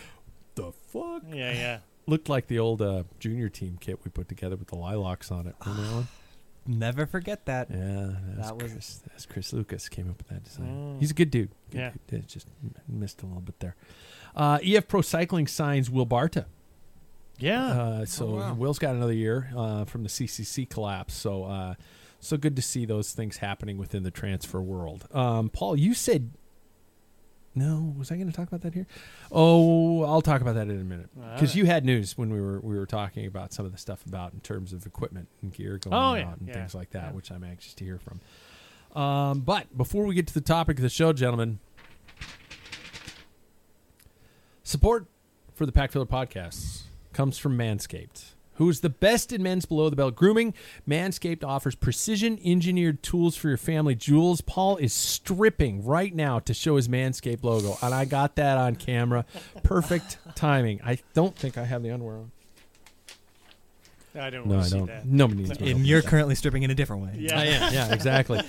the fuck. Yeah, yeah. Looked like the old uh, junior team kit we put together with the lilacs on it. Remember that one? [SIGHS] Never forget that. Yeah, that was, That was- Chris, that's Chris Lucas came up with that design. Mm. He's a good dude. Good Yeah. dude. Just missed a little bit there. Uh, EF Pro Cycling signs Will Barta. Yeah. Uh, so Oh, wow. Will's got another year uh, from the CCC collapse. So uh, so good to see those things happening within the transfer world. Um, Paul, you said no. Was I going to talk about that here? Oh, I'll talk about that in a minute because Alright. you had news when we were we were talking about some of the stuff about in terms of equipment and gear going Oh, out yeah, and yeah, things like that, yeah. which I'm anxious to hear from. Um, but before we get to the topic of the show, gentlemen, support for the Pack Filler podcasts comes from Manscaped, who is the best in men's below the belt grooming. Manscaped offers precision engineered tools for your family jewels. Paul is stripping right now to show his Manscaped logo, and I got that on camera. Perfect [LAUGHS] timing. I don't think I have the underwear on. I don't No, want I see don't. that. Nobody needs to And you're currently stripping in a different way. Yeah. I am. Yeah, [LAUGHS] exactly.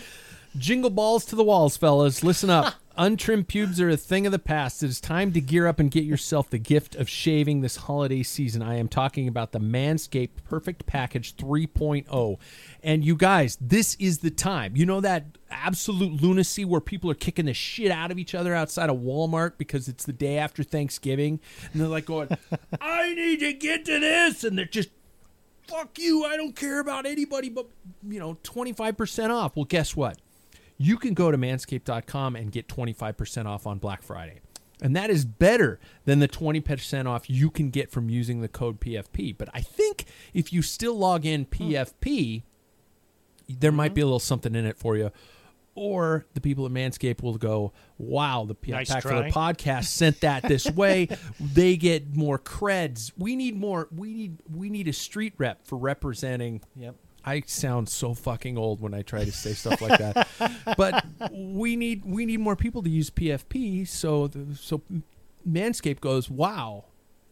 Jingle balls to the walls, fellas. Listen up. Untrimmed pubes are a thing of the past. It is time to gear up and get yourself the gift of shaving this holiday season. I am talking about the Manscaped Perfect Package 3.0. And you guys, this is the time. You know that absolute lunacy where people are kicking the shit out of each other outside of Walmart because it's the day after Thanksgiving? And they're like going, [LAUGHS] I need to get to this. And they're just fuck you. I don't care about anybody but, you know, 25% off. Well, guess what? You can go to manscaped.com and get 25% off on Black Friday. And that is better than the 20% off you can get from using the code PFP. But I think if you still log in hmm. PFP, there might mm-hmm. be a little something in it for you. Or the people at Manscaped will go, wow, the PF Nice Pack for the podcast sent that this way. [LAUGHS] they get more creds. We need more. We need we need a street rep for representing Yep. I sound so fucking old when I try to say stuff like that. [LAUGHS] But we need we need more people to use PFP. So the, so Manscaped goes, wow,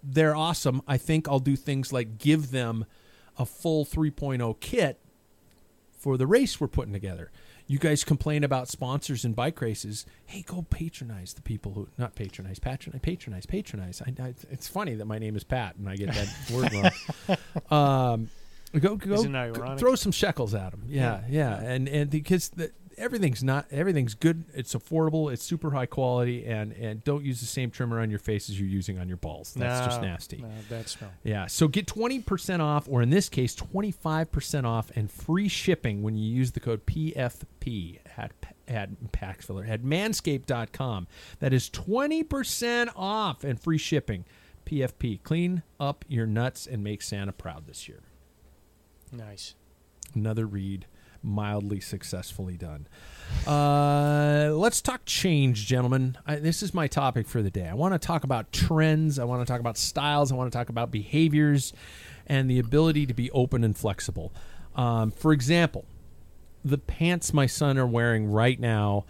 they're awesome. I think I'll do things like give them a full 3.0 kit for the race we're putting together. You guys complain about sponsors and bike races. Hey, go patronize the people who not patronize, patronize, patronize, patronize. I, I, it's funny that my name is Pat and I get that [LAUGHS] word wrong. Um, go go Isn't that go- ironic? throw some shekels at them. Yeah, yeah, and and because the, everything's not everything's good. It's affordable. It's super high quality, and and don't use the same trimmer on your face as you're using on your balls. That's just nasty. No, bad smell. Yeah. So get 20% off, or in this case, 25% off and free shipping when you use the code PFP at, at Pack Filler at manscaped.com. That is 20% off and free shipping. PFP. Clean up your nuts and make Santa proud this year. Nice. Another read mildly successfully done. Uh, let's talk change, gentlemen. I, this is my topic for the day. I want to talk about trends. I want to talk about styles. I want to talk about behaviors and the ability to be open and flexible. Um, for example, the pants my son are wearing right now,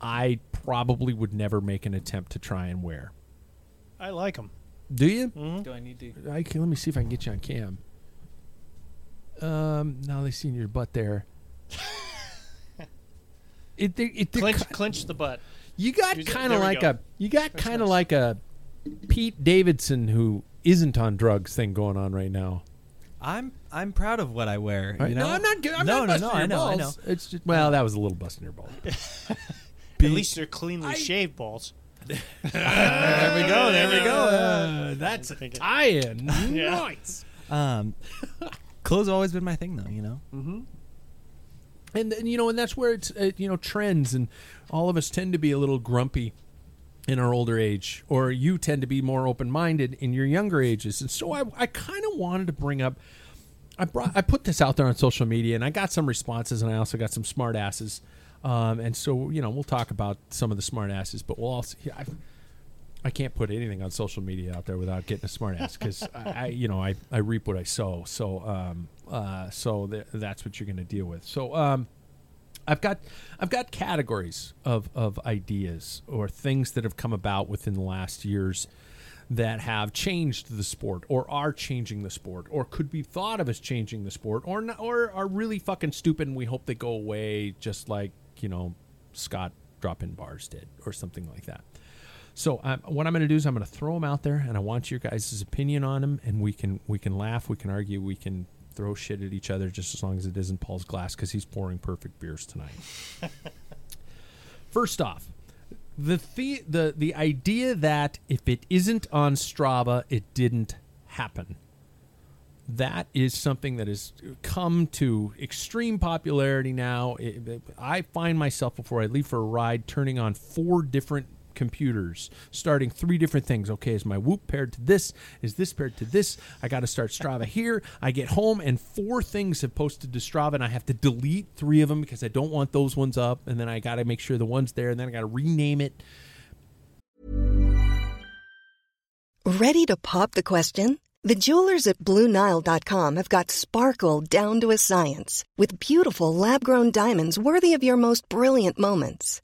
I probably would never make an attempt to try and wear. I like them. Do you? Mm-hmm. Do I need to? I can, let me see if I can get you on cam. Um, now they seen your butt there. [LAUGHS] it, it, it, Clench, clench the butt. you got kind of like go. a you got kind of nice. like a Pete Davidson who isn't on drugs thing going on right now. I'm I'm proud of what I wear. Right? You know? no, I'm not. good. I'm no, not no, no. your I know. I know. It's just well, that was a little busting your balls. [LAUGHS] [LAUGHS] At least they're cleanly shaved balls. there we go. There we go. Uh, that's a tie-in. Yeah. Nice. Um, clothes have always been my thing, though. You know. and, and you know and that's where it's uh, you know trends and all of us tend to be a little grumpy in our older age or you tend to be more open-minded in your younger ages and so i, I kind of wanted to bring up I brought I put this out there on social media and I got some responses and I also got some smart asses um, and so you know we'll talk about some of the smart asses but we'll also yeah, I, can't put anything on social media out there without getting a smart ass because [LAUGHS] I, I, you know, I, I reap what I sow. So, um, uh, so th- that's what you're going to deal with. So, um, I've got, I've got categories of, of ideas or things that have come about within the last years that have changed the sport or are changing the sport or could be thought of as changing the sport or not, or are really fucking stupid and we hope they go away just like, you know, Scott drop-in bars did or something like that. So um, what I'm going to do is I'm going to throw them out there, and I want your guys' opinion on them, and we can we can laugh, we can argue, we can throw shit at each other, just as long as it isn't Paul's glass because he's pouring perfect beers tonight. [LAUGHS] First off, the, the the the idea that if it isn't on Strava, it didn't happen. That is something that has come to extreme popularity now. It- it- I find myself before I leave for a ride turning on four different computers, starting three different things. Okay, is my Whoop paired to this? Is this paired to this? I got to start Strava here. I get home and four things have posted to Strava, and I have to delete three of them because I don't want those ones up. And then I got to make sure the one's there, and then I got to rename it. Ready to pop the question? The jewelers at BlueNile.com have got sparkle down to a science with beautiful lab grown diamonds worthy of your most brilliant moments.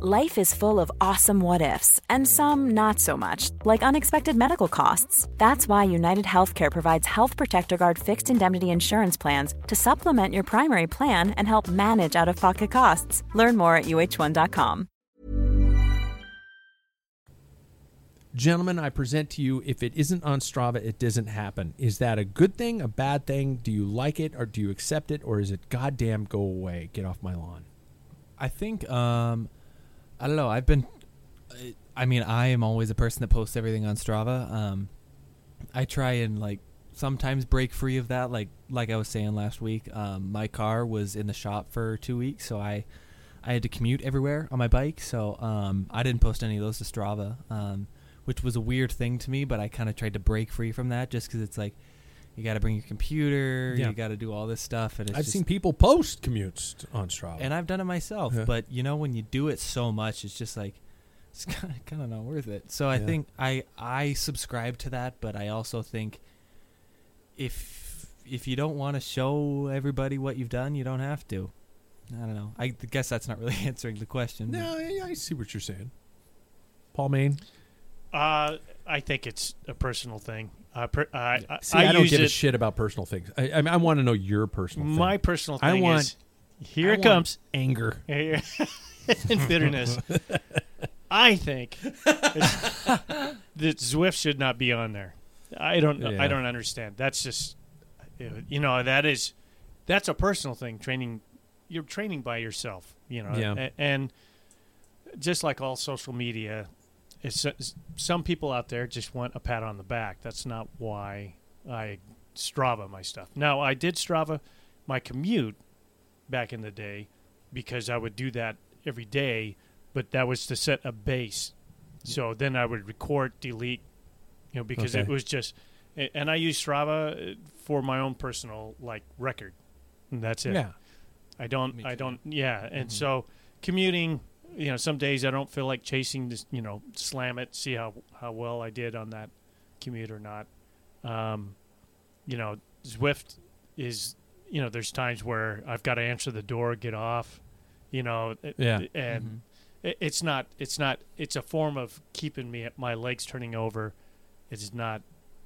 Life is full of awesome what ifs, and some not so much, like unexpected medical costs. That's why United Healthcare provides Health Protector Guard fixed indemnity insurance plans to supplement your primary plan and help manage out of pocket costs. Learn more at uhone.com. Gentlemen, I present to you if it isn't on Strava, it doesn't happen. Is that a good thing, a bad thing? Do you like it or do you accept it? Or is it goddamn go away, get off my lawn? I think um, I don't know. I've been. I mean, I am always a person that posts everything on Strava. Um, I try and like sometimes break free of that. Like like I was saying last week, um, my car was in the shop for two weeks, so I I had to commute everywhere on my bike. So um, I didn't post any of those to Strava. Um, which was a weird thing to me. But I kind of tried to break free from that just because it's like you got to bring your computer, Yeah. you got to do all this stuff, and it's I've just, seen people post commutes on Strava. and I've done it myself. Yeah. But you know, when you do it so much, it's just like it's kind of kind of not worth it. So I Yeah. think I I subscribe to that, but I also think if if you don't want to show everybody what you've done, you don't have to. I don't know. I guess that's not really [LAUGHS] answering the question. no, I, I see what you're saying. Paul Maine. Uh, I think it's a personal thing. Uh, per, uh, I, See, I, don't use give a shit about personal things. I, I, mean, I want to know your personal. thing. My personal I thing want- is here I it want comes anger. [LAUGHS] and bitterness. I think that Zwift should not be on there. I don't. Yeah. I don't understand. That's just, you know, that is, that's a personal thing. Training, you're training by yourself. You know, Yeah. And just like all social media, it's, uh, it's- some people out there just want a pat on the back. That's not why I Strava my stuff. Now I did Strava my commute back in the day because I would do that every day, but that was to set a base. Mm. So then I would record, delete, you know, because it was just, and I use Strava uh, for my own personal like record. And that's it. Yeah. I don't. I don't. Yeah, and mm-hmm. so commuting. You know, some days I don't feel like chasing. This, you know, slam it. See how how well I did on that commute or not. Um, you know, Zwift is. You know, there's times where I've got to answer the door, get off. You know, Yeah. and Mhm. it, it's not. It's not. It's a form of keeping me my legs turning over. It's not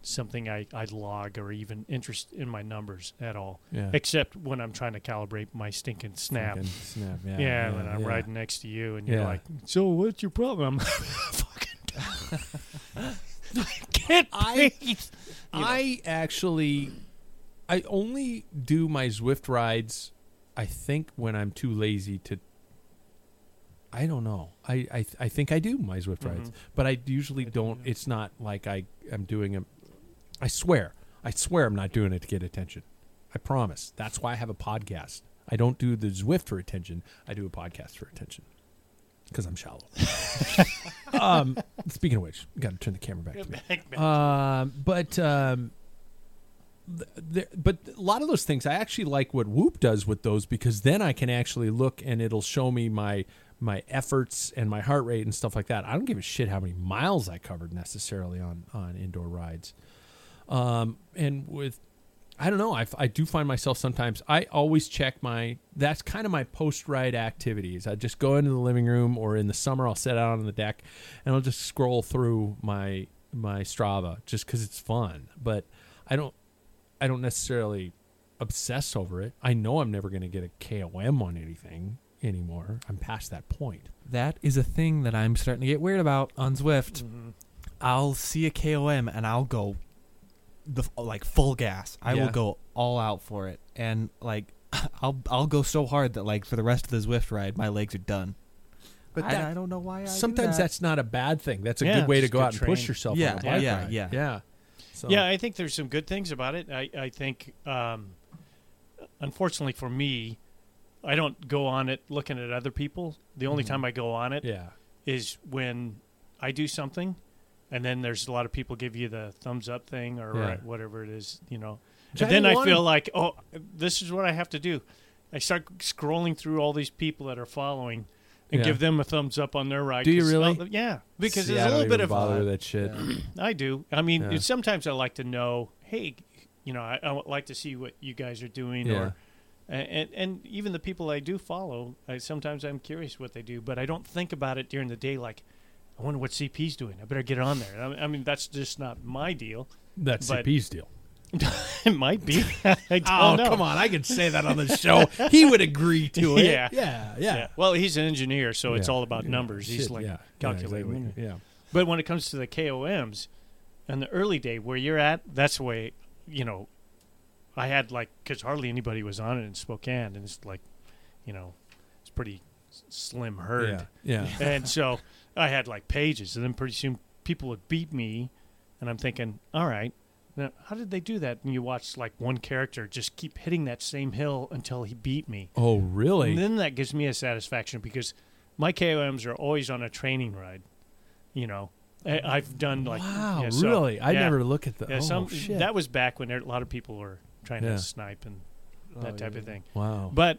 something I I log or even interest in my numbers at all Yeah. except when I'm trying to calibrate my stinking snap. Fucking snap. Yeah. Yeah, when I'm yeah. riding next to you and you're Yeah. like, "So what's your problem?" [LAUGHS] fucking [LAUGHS] I can't I- breathe. [LAUGHS] You know. I actually, I only do my Zwift rides. I think when I'm too lazy to. I don't know. I I, I think I do my Zwift mm-hmm. rides, but I usually don't. It's not like I am doing a. I swear, I swear, I'm not doing it to get attention. I promise. That's why I have a podcast. I don't do the Zwift for attention. I do a podcast for attention because I'm shallow. [LAUGHS] um, speaking of which, got to turn the camera back to me. Um, but um, th- there, but a lot of those things, I actually like what Whoop does with those because then I can actually look and it'll show me my my efforts and my heart rate and stuff like that. I don't give a shit how many miles I covered necessarily on on indoor rides. Um, and with I don't know. I, I do find myself sometimes. I always check my. That's kind of my post ride activities. I just go into the living room, or in the summer, I'll sit out on the deck, and I'll just scroll through my my Strava just because it's fun. But I don't. I don't necessarily obsess over it. I know I'm never going to get a KOM on anything anymore. I'm past that point. That is a thing that I'm starting to get weird about on Zwift. Mm-hmm. I'll see a KOM and I'll go the like full gas. I Yeah. will go all out for it, and like [LAUGHS] I'll I'll go so hard that like for the rest of the Zwift ride, my legs are done. But I, that- I don't know why. I do Sometimes that. that's not a bad thing. That's a Yeah, good way to just go good out and push training. yourself. Yeah, on a bike yeah, ride. yeah. yeah. So, Yeah, I think there's some good things about it. I, I think, um, unfortunately for me, I don't go on it looking at other people. The only time I go on it is yeah. when I do something, and then there's a lot of people give you the thumbs up thing or Yeah. whatever it is, you know. Which And then I feel like, oh, this is what I have to do. I start scrolling through all these people that are following and Yeah. give them a thumbs up on their ride. Do you really? well, yeah, because See, there's I a don't little bit even of bother with that shit. [CLEARS THROAT] I do. I mean, Yeah. sometimes I like to know, hey, you know, I, I like to see what you guys are doing, Yeah. or and and even the people I do follow. I, sometimes I'm curious what they do, but I don't think about it during the day. Like, I wonder what CP's doing. I better get on there. I, I mean, that's just not my deal. That's But- CP's deal. [LAUGHS] it might be. [LAUGHS] I don't Oh, know. come on. I could say that on the show. he would agree to [LAUGHS] it. Yeah. Yeah. Yeah. Yeah. Well, he's an engineer, so it's all about Yeah. numbers. He's Shit, like yeah. Yeah, calculating. exactly. Yeah. But when it comes to the KOMs, in the early day where you're at, that's the way, you know, I had like, because hardly anybody was on it in Spokane, and it's like, you know, it's pretty slim herd. Yeah. Yeah. and so I had like pages, and then pretty soon people would beat me, and I'm thinking, all right, now how did they do that? And you watch like one character just keep hitting that same hill until he beat me. Oh, really? And then that gives me a satisfaction because my KOMs are always on a training ride, you know. I, I've done like Wow, yeah, so- really? I yeah. never look at the. Yeah, oh, some shit. that was back when there, a lot of people were trying Yeah. to snipe and that Oh, type yeah. of thing. Wow. But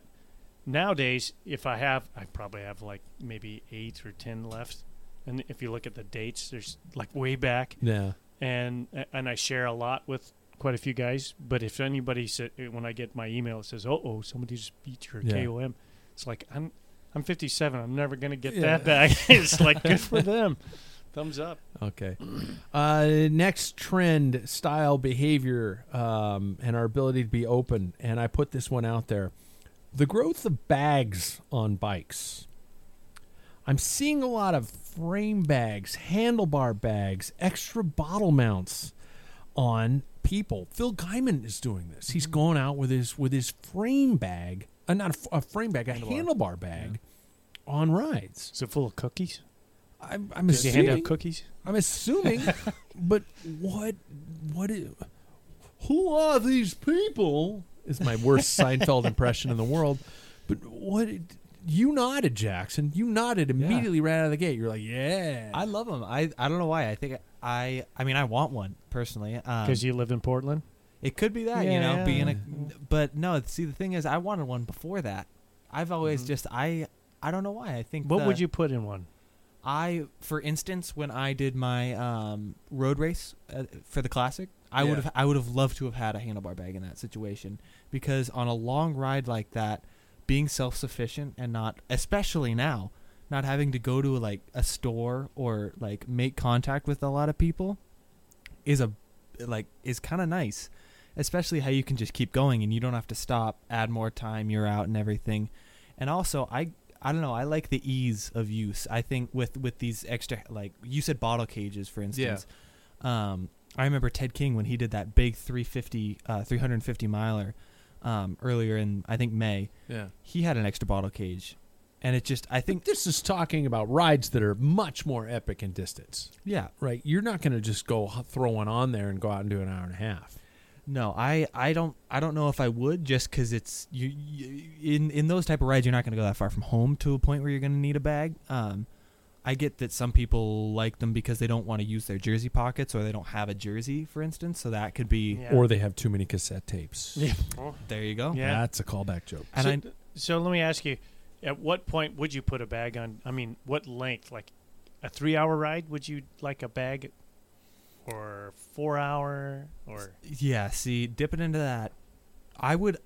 nowadays, if I have, I probably have like maybe eight or ten left. And if you look at the dates, there's like way back, yeah. and and I share a lot with quite a few guys. But if anybody said when I get my email, it says, "Oh, oh, somebody just beat your Yeah. KOM," it's like I'm I'm 57. I'm never gonna get Yeah. that back. [LAUGHS] it's like good for [LAUGHS] them. Thumbs up. Okay. Uh, next trend, style, behavior, um, and our ability to be open. And I put this one out there: the growth of bags on bikes. I'm seeing a lot of frame bags, handlebar bags, extra bottle mounts on people. Phil Guyman is doing this. He's going out with his with his frame bag, uh, not a, f- a frame bag, a handlebar bag, on rides. Is it full of cookies? I'm, I'm Does he hand assuming. out cookies? I'm assuming, [LAUGHS] but what? What? Is, who are these people? Is my worst Seinfeld impression in the world. But what? You nodded, Jackson. You nodded immediately right out of the gate. You're like, yeah. I love them. I I don't know why. I think I I mean I want one personally. Um, Because you live in Portland. it could be that you know Yeah. being a. But no, see the thing is I wanted one before that. I've always just I I don't know why. I think What the- would you put in one? I, for instance, when I did my um, road race uh, for the classic, I Yeah. would have I would have loved to have had a handlebar bag in that situation because on a long ride like that, being self sufficient and not, especially now, not having to go to like a store or like make contact with a lot of people, is a like is kind of nice. Especially how you can just keep going and you don't have to stop, add more time, you're out and everything. And also, I I don't know. I like the ease of use. I think with with these extra like you said bottle cages for instance. Um, I remember Ted King when he did that big 350 uh, 350 miler um, earlier in I think May. yeah. He had an extra bottle cage, and it just I think This is talking about rides that are much more epic in distance, yeah right? You're not going to just go throw one on there and go out and do an hour and a half. no I I don't I don't know if I would just because it's you, you in in those type of rides you're not going to go that far from home to a point where you're going to need a bag. Um, I get that some people like them because they don't want to use their jersey pockets or they don't have a jersey, for instance. So that could be Yeah. Or they have too many cassette tapes. [LAUGHS] Yeah. there. You go. Yeah. That's a callback joke. And so, I, so let me ask you, at what point would you put a bag on? I mean, what length? Like a three-hour ride? Would you like a bag, or four-hour, or Yeah, see, dipping into that, I would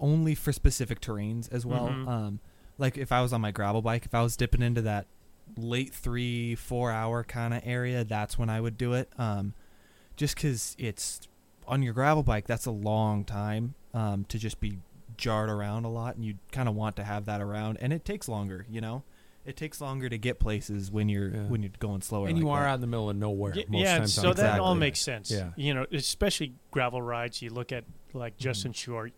only for specific terrains as well. Mhm. Um, like if I was on my gravel bike, if I was dipping into that late three, four hour kind of area, that's when I would do it. Um, just because it's on your gravel bike, that's a long time um, to just be jarred around a lot, and you kind of want to have that around, and it takes longer, you know. It takes longer to get places when you're Yeah. when you're going slower. and like you are that. out in the middle of nowhere. Y- most yeah? times So on that all makes sense. Yeah. You know, especially gravel rides. You look at like Mm-hmm. Justin Short.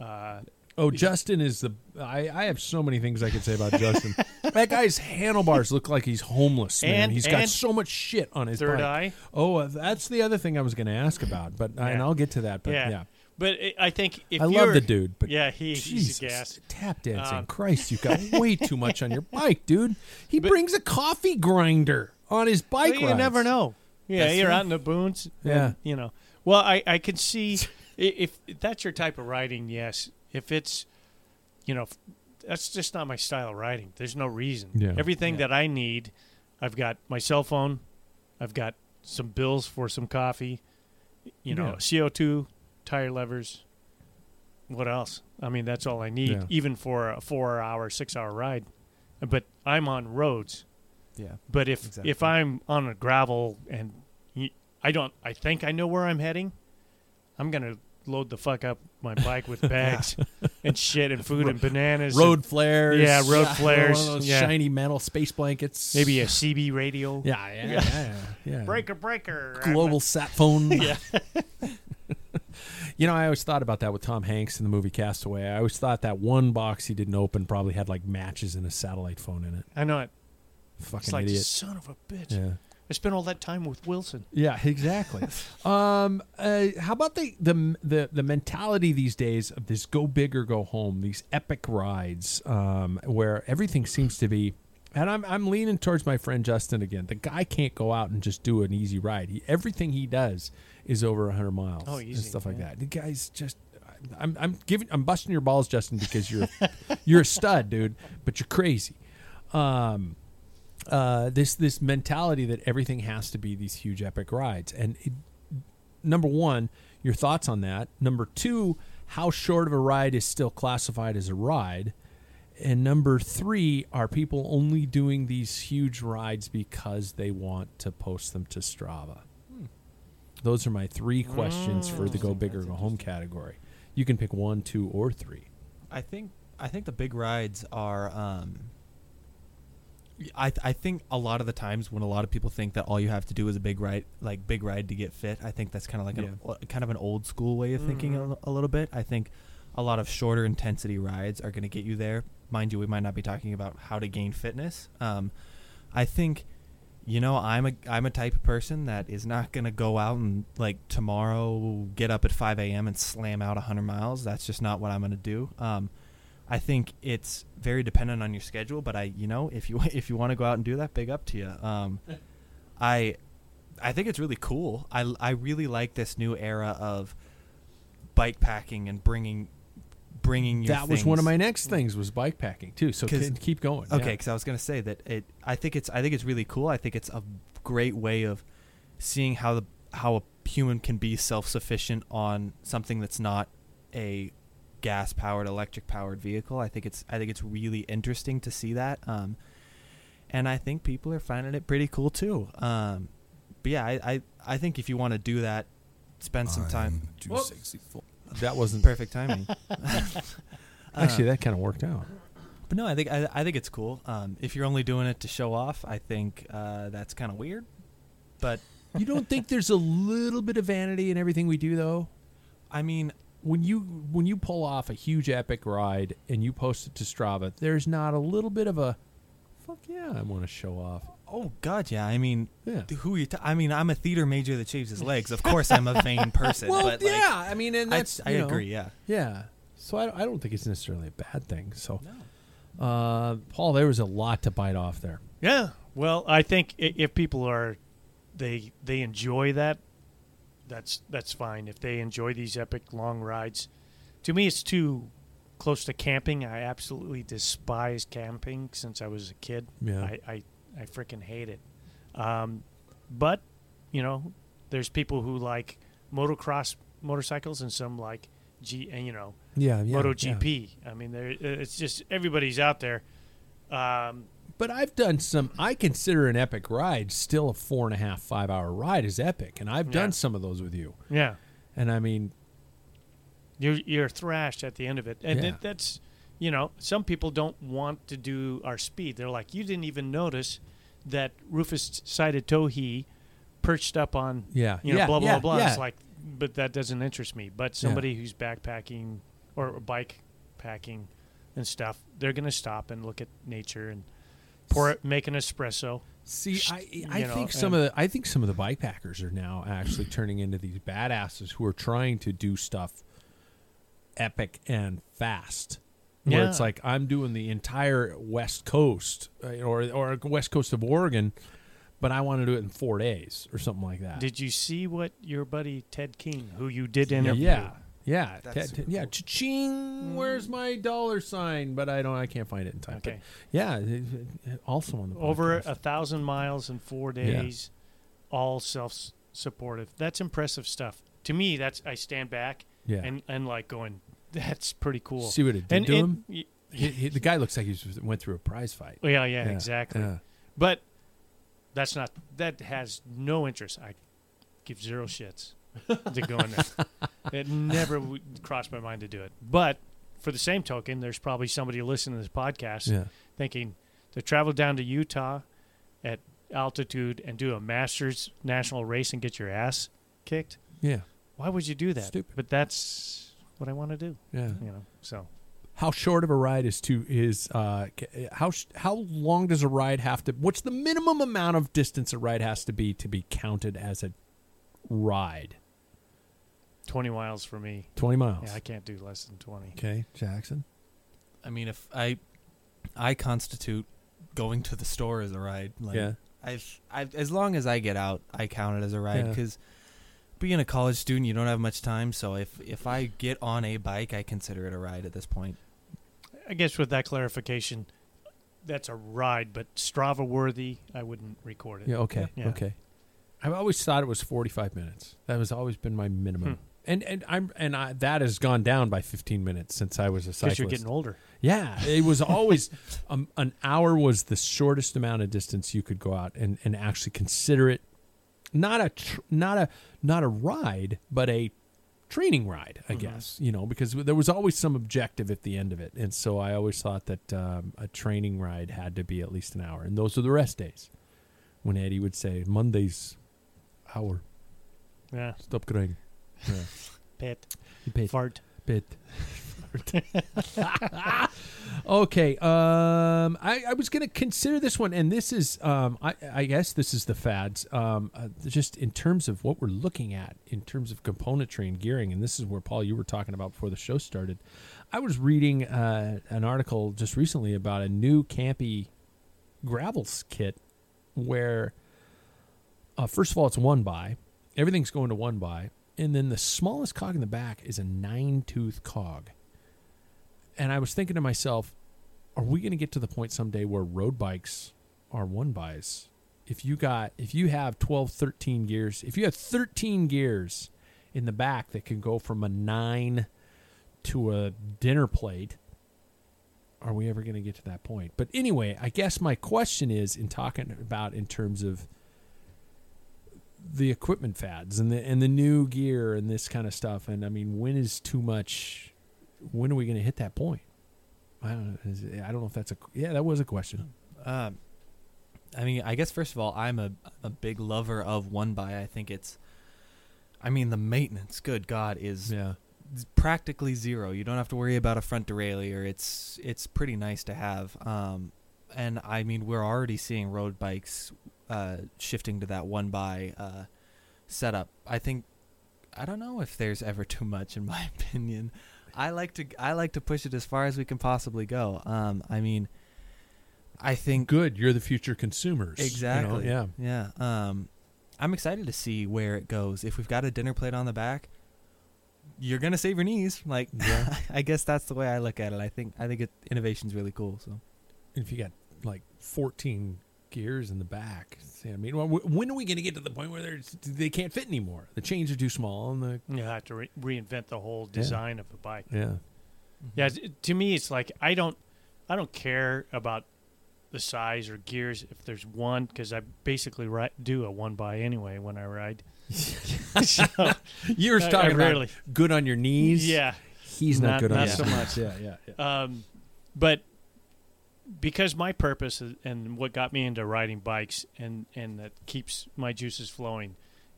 Uh, Oh, Justin is the. I, I have so many things I could say about Justin. [LAUGHS] that guy's handlebars look like he's homeless. Man, And- he's got and so much shit on his Third bike. eye. Oh, uh, that's the other thing I was going to ask about, but and Yeah. I'll get to that. But yeah, yeah. But I- I think if I you're, love the dude. But yeah, he, he's a gas. tap dancing. Um, Christ, you've got [LAUGHS] way too much on your bike, dude. He brings a coffee grinder on his bike. Well, you rides. never know. Yeah, That's you're true. out in the boons. Yeah. and, you know. Well, I I could see i- if that's your type of riding. Yes. If it's, you know, f- that's just not my style of riding. There's no reason. Yeah. Everything that I need, I've got my cell phone. I've got some bills for some coffee. You know, Yeah. CO2, tire levers. What else? I mean, that's all I need, Yeah. even for a four-hour, six-hour ride. But I'm on roads. yeah. But if Exactly. if I'm on a gravel and I don't, I think I know where I'm heading. I'm gonna load the fuck up my bike with [LAUGHS] bags and shit and food and bananas. Road and flares. Yeah, road [LAUGHS] One flares, of those yeah. shiny metal space blankets. maybe a CB radio. [LAUGHS] Yeah, yeah, yeah. yeah, yeah. Breaker, breaker. global sat phone. Yeah. you know, I always thought about that with Tom Hanks in the movie Castaway. I always thought that one box he didn't open probably had like matches and a satellite phone in it. I know it. Fucking It's like idiot. son of a bitch. Yeah. I spent all that time with Wilson. Yeah, exactly. [LAUGHS] um, uh, how about the, the the the mentality these days of this go big or go home? These epic rides, um, where everything seems to be And I'm I'm leaning towards my friend Justin again. The guy can't go out and just do an easy ride. He, everything he does is over 100 miles Oh, and easy, stuff like yeah. that. The guy's just I'm I'm giving I'm busting your balls Justin because you're [LAUGHS] you're a stud, dude, but you're crazy. Um uh this this mentality that everything has to be these huge epic rides and it, number 1, your thoughts on that. Number 2, how short of a ride is still classified as a ride? And number three, are people only doing these huge rides because they want to post them to Strava? Those are my three questions for the go big or go home category. You can pick one, two, or three. I think I think the big rides are. Um, I I think a lot of the times when a lot of people think that all you have to do is a big ride, like big ride to get fit. I think that's kind of like an, uh, kind of an old school way of thinking a, a little bit. I think a lot of shorter intensity rides are going to get you there. Mind you, we might not be talking about how to gain fitness. Um, I think you know i'm a i'm a type of person that is not going to go out and like tomorrow get up at 5 a.m and slam out 100 miles that's just not what i'm going to do um, i think it's very dependent on your schedule but i you know if you [LAUGHS] if you want to go out and do that big up to you um, [LAUGHS] i i think it's really cool i i really like this new era of bike packing and bringing bringing your that was one of my next things was bike packing too. So keep going. Okay, yeah. because I was gonna say that it. I think it's. I think it's really cool. I think it's a great way of seeing how the how a human can be self sufficient on something that's not a gas powered, electric powered vehicle. I think it's. I think it's really interesting to see that. Um, and I think people are finding it pretty cool too. Um, but yeah, I I, I think if you want to do that, spend some time. [LAUGHS] That wasn't Perfect timing. [LAUGHS] [LAUGHS] Actually, that kind of worked out. But no, I think I, I think it's cool. Um, if you're only doing it to show off, I think uh, that's kind of weird. But You don't think there's a little bit of vanity in everything we do, though? I mean, when you when you pull off a huge epic ride and you post it to Strava, there's not a little bit of a fuck yeah, I want to show off. oh god, yeah. I mean, Yeah. who you? T- I mean, I'm a theater major that shaves his legs. Of course, I'm a vain [LAUGHS] person. Well, but like, yeah, I mean, and I, that's I you know, agree. Yeah. Yeah, so I, I don't think it's necessarily a bad thing. So, uh, Paul, there was a lot to bite off there. Yeah. Well, I think if people are they they enjoy that, that's that's fine. If they enjoy these epic long rides, to me it's too close to camping. I absolutely despise camping since I was a kid. Yeah. I I, I freaking hate it. Um, but you know, there's people who like motocross motorcycles and some like G and you know Yeah, yeah, MotoGP. I mean, there it's just everybody's out there. Um, But I've done some. I consider an epic ride still a four and a half, five hour ride is epic, and I've done Yeah. some of those with you. yeah. And I mean, you're you're thrashed at the end of it, and Yeah. that's you know some people don't want to do our speed. They're like, you didn't even notice that rufous-sided towhee perched up on Yeah, you know yeah, blah blah yeah, blah. yeah. It's like, but that doesn't interest me. But somebody who's backpacking or bike packing and stuff, they're gonna stop and look at nature and pour it, make an espresso. See, I you I know, think some of the I think some of the bike packers are now actually turning into these badasses who are trying to do stuff epic and fast. Where it's like I'm doing the entire West Coast uh, or or West Coast of Oregon, but I want to do it in four days or something like that. Did you see what your buddy Ted King, who you did yeah, interview, yeah, yeah, That's Ted- super yeah. cool. Cha-ching! Mm. Where's my dollar sign? But I don't. I can't find it in time. But Okay. yeah, it- it- also on the over a thousand miles in four Yeah. days, all self-supportive. That's impressive stuff. To me, that's I stand back Yeah. and and like going, that's pretty cool. See what it did and, to and- him? y- He- he- the guy looks like he went through a prize fight. yeah, yeah, exactly. yeah. But that's not that has no interest. I give zero shits [LAUGHS] to go in there. it never would cross my mind to do it. But for the same token, there's probably somebody listening to this podcast Yeah. thinking to travel down to Utah at altitude and do a Masters national race and get your ass kicked. Yeah. Why would you do that? Stupid. But that's what I want to do. Yeah. You know. So How short of a ride is to is uh how how long does a ride have to? What's the minimum amount of distance a ride has to be to be counted as a ride? 20 miles for me. Twenty miles. Yeah, I can't do less than 20. okay, Jackson. I mean, if I, I constitute going to the store as a ride. Like, Yeah. I've, I've as long as I get out, I count it as a ride Yeah. because being a college student, you don't have much time. So if if I get on a bike, I consider it a ride at this point. I guess with that clarification, that's a ride, but Strava worthy, I wouldn't record it. Yeah. Okay. Yeah. Okay. I've always thought it was 45 minutes. That has always been my minimum. Hmm. And and I'm and I, that has gone down by 15 minutes since I was a cyclist. You're getting older. Yeah, it was [LAUGHS] always um, an hour was the shortest amount of distance you could go out and, and actually consider it not a tr- not a not a ride, but a training ride, I guess. You know, because there was always some objective at the end of it, and so I always thought that um, a training ride had to be at least an hour, and those are the rest days. When Eddie would say Mondays, hour, Yeah. stop crying. Yeah. [LAUGHS] Pet. Pet. Fart. bit. [LAUGHS] okay, um, I, I was going to consider this one, and this is, um, I, I guess this is the fads. Um, uh, just in terms of what we're looking at, in terms of componentry and gearing, and this is where Paul, you were talking about before the show started. I was reading uh, an article just recently about a new Campy gravels kit, where uh, first of all, it's one by. Everything's going to one by. And then the smallest cog in the back is a nine tooth cog. And I was thinking to myself, are we going to get to the point someday where road bikes are one bys? If you got, if you have 12, 13 gears, if you have 13 gears in the back that can go from a nine to a dinner plate, are we ever going to get to that point? But anyway, I guess my question is in talking about in terms of the equipment fads and the and the new gear and this kind of stuff. And I mean, when is too much? When are we going to hit that point? I don't know. Is I don't know if that's a yeah. That was a question. Um, I mean, I guess first of all, I'm a a big lover of one by. I think it's, I mean, the maintenance. Good God, is Yeah. practically zero. You don't have to worry about a front derailleur. It's it's pretty nice to have. Um, and I mean, we're already seeing road bikes uh, shifting to that one by uh, setup. I think I don't know if there's ever too much, in my [LAUGHS] opinion. I like to I like to push it as far as we can possibly go. Um, I mean, I think Good. You're the future consumers. you know? Exactly. Yeah. Yeah. Um, I'm excited to see where it goes. If we've got a dinner plate on the back, you're gonna save your knees. Like, Yeah. [LAUGHS] I guess that's the way I look at it. I think I think it, innovation's really cool. So If you got like 14 gears in the back, See, I mean, wh- when are we going to get to the point where there's, they can't fit anymore? The chains are too small, and the You have to re- reinvent the whole design of a bike. yeah. Yeah, to me, it's like I don't, I don't care about the size or gears if there's one because I basically ri- do a one by anyway when I ride. [LAUGHS] so, You were I- I talking rarely- good on your knees. yeah, He's not, Not- good on not his so knees. much. Yeah, yeah, yeah. um, but because my purpose and what got me into riding bikes and and that keeps my juices flowing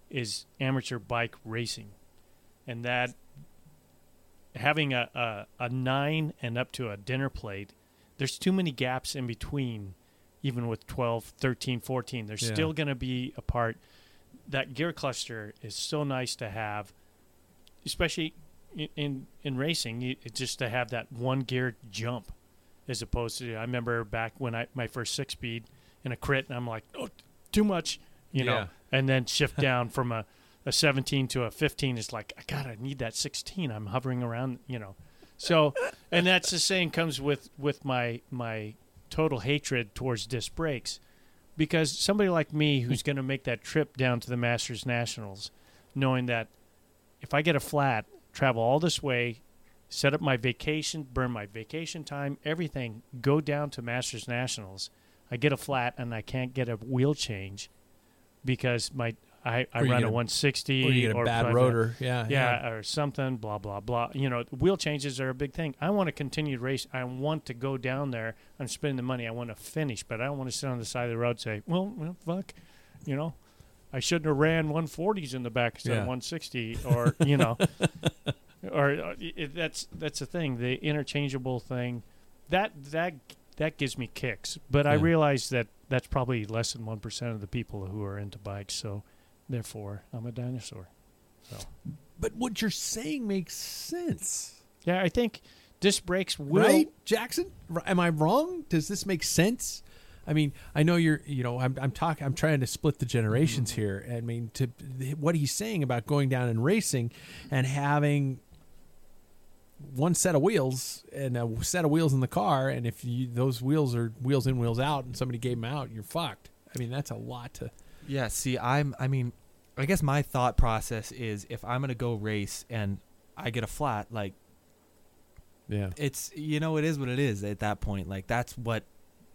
is amateur bike racing, and that having a, a, a nine and up to a dinner plate, there's too many gaps in between, even with 12, 13, 14. There's Yeah. still going to be a part. That gear cluster is so nice to have, especially in, in, in racing, you, just to have that one gear jump as opposed to, I remember back when I my first six speed in a crit, and I'm like, oh, too much, you know, Yeah. and then shift [LAUGHS] down from a a 17 to a 15 is like I gotta need that 16. I'm hovering around, you know. So, and that's the same comes with with my my total hatred towards disc brakes, because somebody like me who's [LAUGHS] going to make that trip down to the Masters Nationals, knowing that if I get a flat, travel all this way, set up my vacation, burn my vacation time, everything, go down to Masters Nationals, I get a flat and I can't get a wheel change because my I, I run a a- 160 Or you get a bad five- rotor. Yeah, yeah, or something, blah blah blah. You know, wheel changes are a big thing. I want to continue to race. I want to go down there. I'm spending the money. I want to finish, but I don't want to sit on the side of the road and say, "Well, well fuck," you know. I shouldn't have ran 140s in the back instead Yeah. of 160, or you know, [LAUGHS] or uh, it, that's that's the thing. The interchangeable thing, that that that gives me kicks. But I realize that that's probably less than one percent of the people who are into bikes. So, therefore, I'm a dinosaur. So. But what you're saying makes sense. Yeah, I think disc brakes will. Right, Jackson? Am I wrong? Does this make sense? I mean, I know you're, you know, I'm, I'm talking, I'm trying to split the generations here. I mean, to what he's saying about going down and racing and having one set of wheels and a set of wheels in the car, and if you those wheels are wheels in, wheels out, and somebody gave them out, you're fucked. I mean, that's a lot to. Yeah, see, I'm. I mean, I guess my thought process is if I'm gonna go race and I get a flat, like Yeah. it's you know it is what it is at that point. Like that's what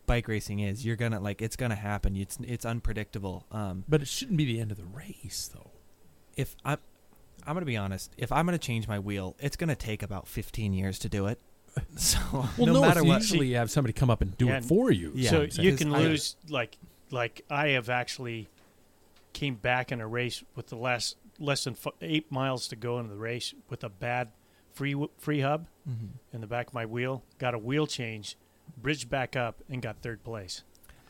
bike racing is. You're gonna like it's gonna happen. It's it's unpredictable. Um, But it shouldn't be the end of the race, though. if I'm I'm gonna be honest, if I'm gonna change my wheel, it's gonna take about 15 years to do it. [LAUGHS] So Well, no, no, matter it's what, usually you have somebody come up and do Yeah, it for you. Yeah, so you Because can I- lose like like I have actually came back in a race with the last less than f- eight miles to go in the race with a bad free w- free hub Mhm. in the back of my wheel. Got a wheel change, bridged back up, and got third place.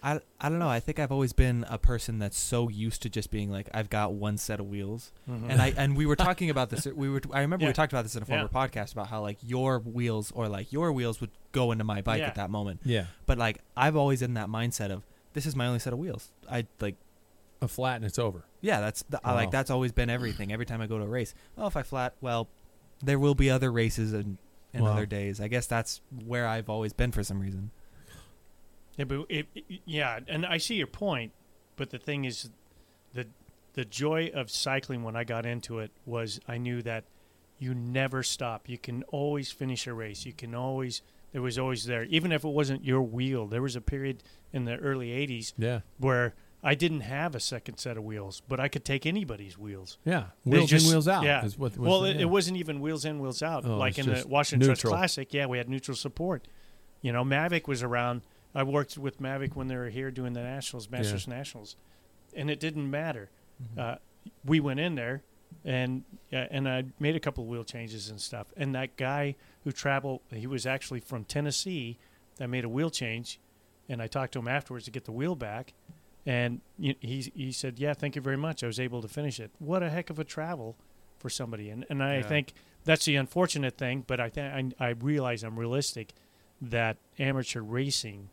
I, I don't know. I think I've always been a person that's so used to just being like I've got one set of wheels, mm-hmm. and I [LAUGHS] and we were talking about this. We were I remember Yeah. we talked about this in a former podcast about how like your wheels or like your wheels would go into my bike Yeah. at that moment. Yeah. But like I've always in that mindset of this is my only set of wheels. I like A flat and it's over. yeah. That's the, I like oh. that's always been everything. Every time I go to a race, oh if I flat, well, there will be other races and and Wow. other days. I guess that's where I've always been for some reason. Yeah, but it, it- yeah, and I see your point, but the thing is, the the joy of cycling when I got into it was I knew that you never stop. You can always finish a race. You can always there was always there, even if it wasn't your wheel. There was a period in the early '80s Yeah. where I didn't have a second set of wheels, but I could take anybody's wheels. Yeah. They Wheels just- in, wheels out. Yeah. is what well, the- it, yeah. it wasn't even wheels in, wheels out. Oh, like in the Washington Trust. Classic, yeah, we had neutral support. You know, Mavic was around. I worked with Mavic when they were here doing the Nationals, Masters Nationals, and it didn't matter. Uh, we went in there, and uh, and I made a couple of wheel changes and stuff. And that guy who traveled, he was actually from Tennessee, that made a wheel change, and I talked to him afterwards to get the wheel back. And he he said, "Yeah, thank you very much. I was able to finish it. What a heck of a travel for somebody." And and I Yeah. think that's the unfortunate thing. But I think I, I realize I'm realistic that amateur racing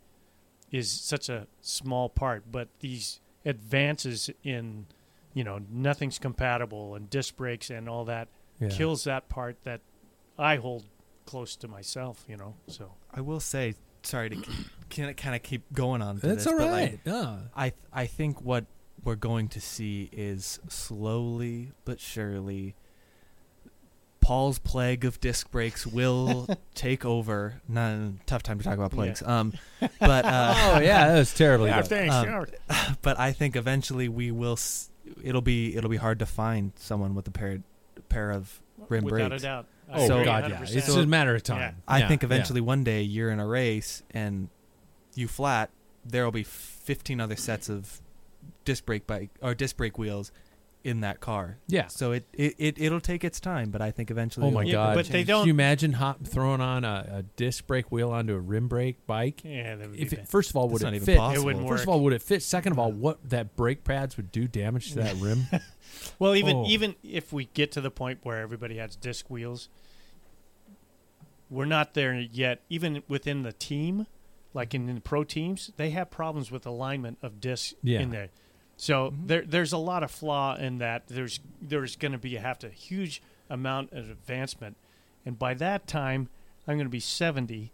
is such a small part. But these advances in you know nothing's compatible and disc brakes and all that Yeah. kills that part that I hold close to myself. You know, so I will say, sorry to [CLEARS THROAT] can kind of keep going on. That's this, all but, like. Yeah. Uh. I th- I think what we're going to see is slowly but surely Paul's plague of disc brakes will [LAUGHS] take over. None tough time to talk about plagues. Um, [LAUGHS] but uh, oh yeah, that was terribly yeah, thanks. Um, [LAUGHS] but I think eventually we will. S- it'll be it'll be hard to find someone with a pair pair of rim without brakes. a doubt. I Oh So- god, yeah. 100%. It's just a matter of time. Yeah. I Yeah, think yeah. eventually one day you're in a race and you flat, there will be 15 other sets of disc brake bike or disc brake wheels in that car. Yeah. So it, it, it it'll take its time, but I think eventually. Oh my it'll Yeah, god! but they don't- Can you imagine hop, throwing on a, a disc brake wheel onto a rim brake bike? Yeah, that would If be it, first of all, would That's it even fit? possible. It wouldn't First of all, would it fit? Second of all, uh-huh. what that brake pads would do damage to that [LAUGHS] rim? Well, even Oh. even if we get to the point where everybody has disc wheels, we're not there yet. Even within the team, like in, the pro teams, they have problems with alignment of discs Yeah. in there. So mm-hmm. there there's a lot of flaw in that. There's there's going to be a have to huge amount of advancement, and by that time, I'm going to be 70.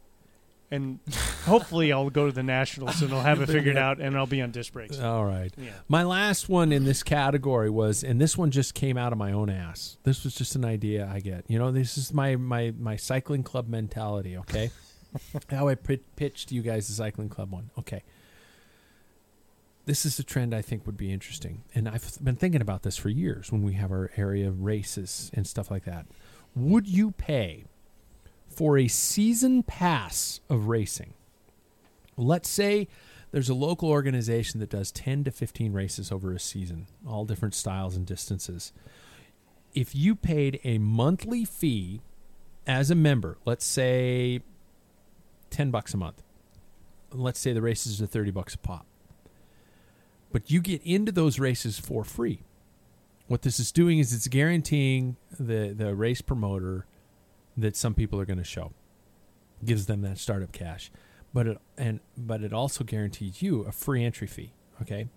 And [LAUGHS] hopefully, I'll go to the nationals and I'll have it figured out, and I'll be on disc brakes. all right. Yeah. My last one in this category was, and this one just came out of my own ass. This was just an idea I get. You know, this is my my my cycling club mentality. Okay, [LAUGHS] how I pitched you guys the cycling club one. Okay, this is a trend I think would be interesting, and I've been thinking about this for years when we have our area races and stuff like that. Would you pay for a season pass of racing? Let's say there's a local organization that does 10 to 15 races over a season, all different styles and distances. If you paid a monthly fee as a member, let's say 10 bucks a month. Let's say the races are 30 bucks a pop. But you get into those races for free. What this is doing is it's guaranteeing the the race promoter that some people are going to show. Gives them that startup cash. but it and but it also guarantees you a free entry fee. Okay,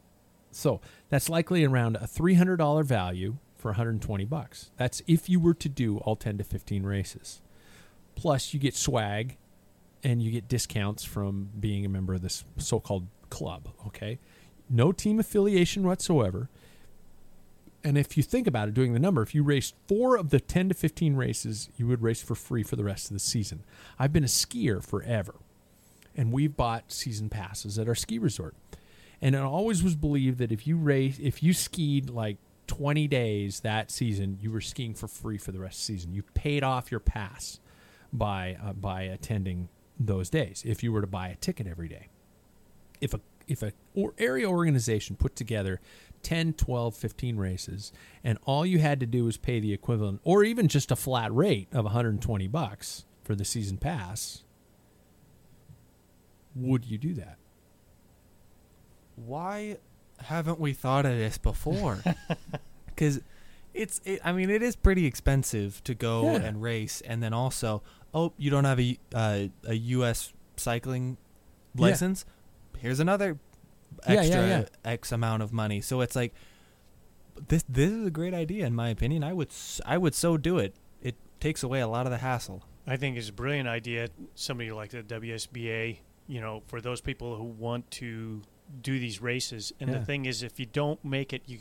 so that's likely around a three hundred dollar value for 120 bucks. That's if you were to do all 10 to 15 races. Plus, you get swag and you get discounts from being a member of this so-called club. Okay, no team affiliation whatsoever. And if you think about it, doing the number, if you raced four of the 10 to 15 races, you would race for free for the rest of the season. I've been a skier forever, and we've bought season passes at our ski resort. And it always was believed that if you race, if you skied like 20 days that season, you were skiing for free for the rest of the season. You paid off your pass by uh, by attending those days. If you were to buy a ticket every day, if a if a or area organization put together 10, 12, 15 races and all you had to do was pay the equivalent or even just a flat rate of 120 bucks for the season pass, would you do that? Why haven't we thought of this before? [LAUGHS] Because it's, it, I mean, it is pretty expensive to go Yeah. and race, and then also, oh, you don't have a uh, a U.S. cycling Yeah. License. Here's another Yeah, yeah, extra yeah. X amount of money. So it's like this. This is a great idea, in my opinion. I would s- I would so do it. It takes away a lot of the hassle. I think it's a brilliant idea. Somebody like the WSBA, you know, for those people who want to do these races. And Yeah. the thing is, if you don't make it, you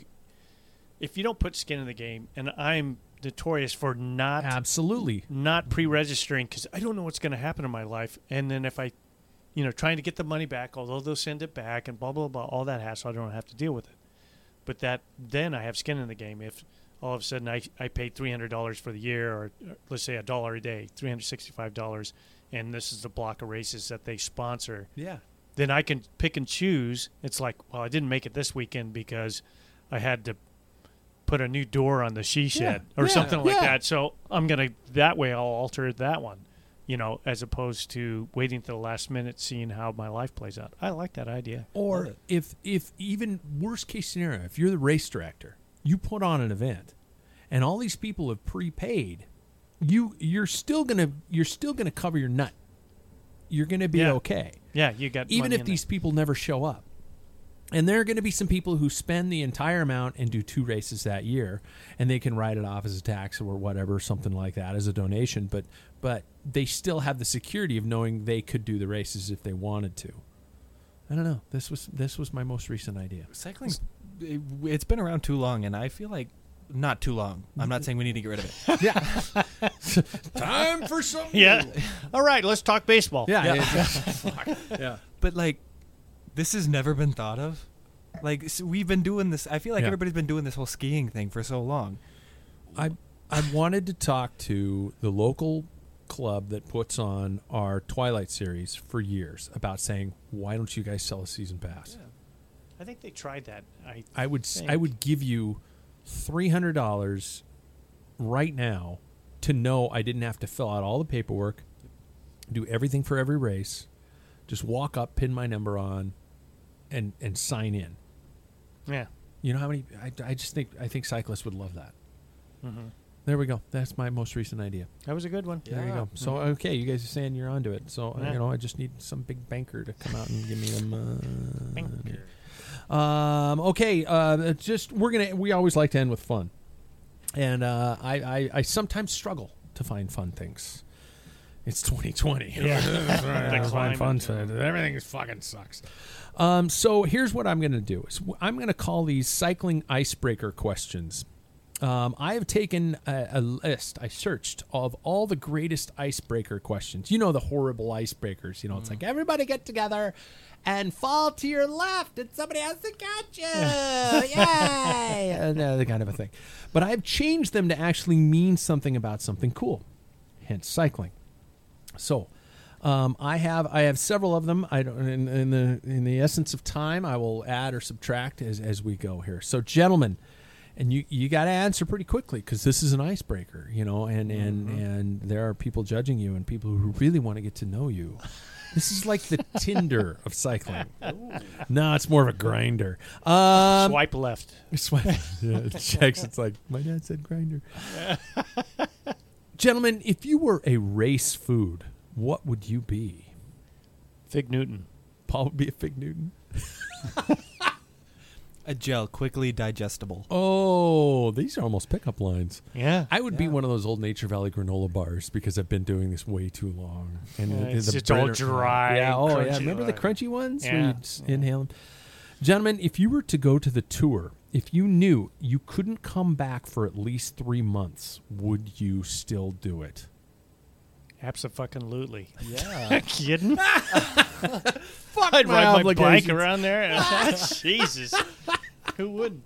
if you don't put skin in the game, and I'm notorious for not Absolutely. not pre-registering because I don't know what's going to happen in my life, and then if I, you know, trying to get the money back, although they'll send it back and blah blah blah, all that hassle, I don't have to deal with it. But that then I have skin in the game. If all of a sudden I I paid three hundred dollars for the year, or let's say a dollar a day, three hundred sixty-five dollars, and this is the block of races that they sponsor, Yeah. then I can pick and choose. It's like, well, I didn't make it this weekend because I had to put a new door on the she shed or yeah, something like yeah. that. So I'm gonna that way I'll alter that one, you know, as opposed to waiting to the last minute, seeing how my life plays out. I like that idea. Or if if even worst case scenario, if you're the race director, you put on an event, and all these people have prepaid, you you're still gonna you're still gonna cover your nut. You're gonna be Yeah. okay, Yeah, you got even money if in these there. people never show up. And there are going to be some people who spend the entire amount and do two races that year, and they can write it off as a tax or whatever, something like that, as a donation. But but they still have the security of knowing they could do the races if they wanted to. I don't know. This was this was my most recent idea. Cycling, it, it's been around too long, and I feel like not too long. I'm not saying we need to get rid of it. [LAUGHS] Yeah. [LAUGHS] Time for some. Yeah. All right, let's talk baseball. Yeah. Yeah. yeah. [LAUGHS] But like, this has never been thought of. Like s we've been doing this. I feel like Yeah. everybody's been doing this whole skiing thing for so long. I I wanted to talk to the local club that puts on our Twilight series for years about saying, why don't you guys sell a season pass? I think they tried that. I I would s I think. would give you three hundred dollars right now to know I didn't have to fill out all the paperwork, do everything for every race, just walk up, pin my number on, and and sign in. yeah. You know how many? I, I just think I think cyclists would love that. hmm There we go. That's my most recent idea. That was a good one. There you go. So okay, you guys are saying you're onto it. So uh, Yeah. you know, I just need some big banker to come out and give me. Uh, Banker. Um, okay, uh, just we're gonna. We always like to end with fun, and uh, I, I I sometimes struggle to find fun things. It's 2020. Yeah. [LAUGHS] Find fun. Everything is fucking sucks. Um, so here's what I'm gonna do. Is I'm gonna call these cycling icebreaker questions. Um, I have taken a, a list. I searched of all the greatest icebreaker questions. You know the horrible icebreakers. You know, it's like everybody get together and fall to your left, and somebody has to catch you. [LAUGHS] Yay! and [LAUGHS] uh, that kind of a thing. But I've changed them to actually mean something about something cool. Hence, cycling. So, um, I have I have several of them. I don't in, in the in the essence of time, I will add or subtract as as we go here. So, gentlemen, and you you got to answer pretty quickly because this is an icebreaker, you know, and and and there are people judging you and people who really want to get to know you. This is like the [LAUGHS] Tinder of cycling. [LAUGHS] No, it's more of a grinder. Um, Swipe left. Swipe. [LAUGHS] yeah, it checks. It's like my dad said grinder. Gentlemen, if you were a race food, what would you be? Fig Newton. Paul would be a Fig Newton. [LAUGHS] A gel, quickly digestible. Oh, these are almost pickup lines. Yeah. I would be one of those old Nature Valley granola bars because I've been doing this way too long. And Yeah, the- it's the just all dry, Yeah. Oh, yeah. Remember the crunchy ones where Yeah. you just inhale them? Gentlemen, if you were to go to the tour, if you knew you couldn't come back for at least three months, would you still do it? Absolutely. Yeah. [LAUGHS] Kidding? [LAUGHS] Fuck I'd my ride my bike obligations. around there. [LAUGHS] Jesus. Who wouldn't?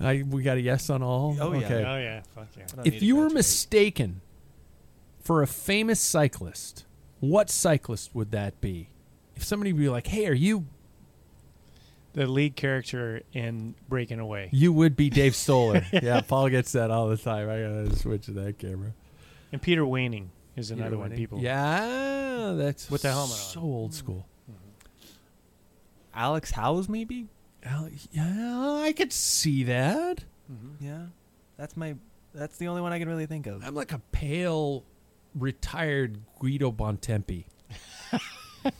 I, we got a yes on all. Oh, yeah. Okay. Oh, yeah. Fuck yeah. I don't If to you were graduate. mistaken for a famous cyclist, what cyclist would that be? If somebody would be like, "Hey, are you?" The lead character in Breaking Away. You would be Dave Stoller. yeah, Paul gets that all the time. I gotta switch to that camera. And Peter Waining is another one. People. Yeah, that's With the helmet So on. old school. Mm-hmm. Alex Howes, maybe? Al- Yeah, I could see that. Mm-hmm. Yeah. That's my. That's the only one I can really think of. I'm like a pale, retired Guido Bontempi. [LAUGHS]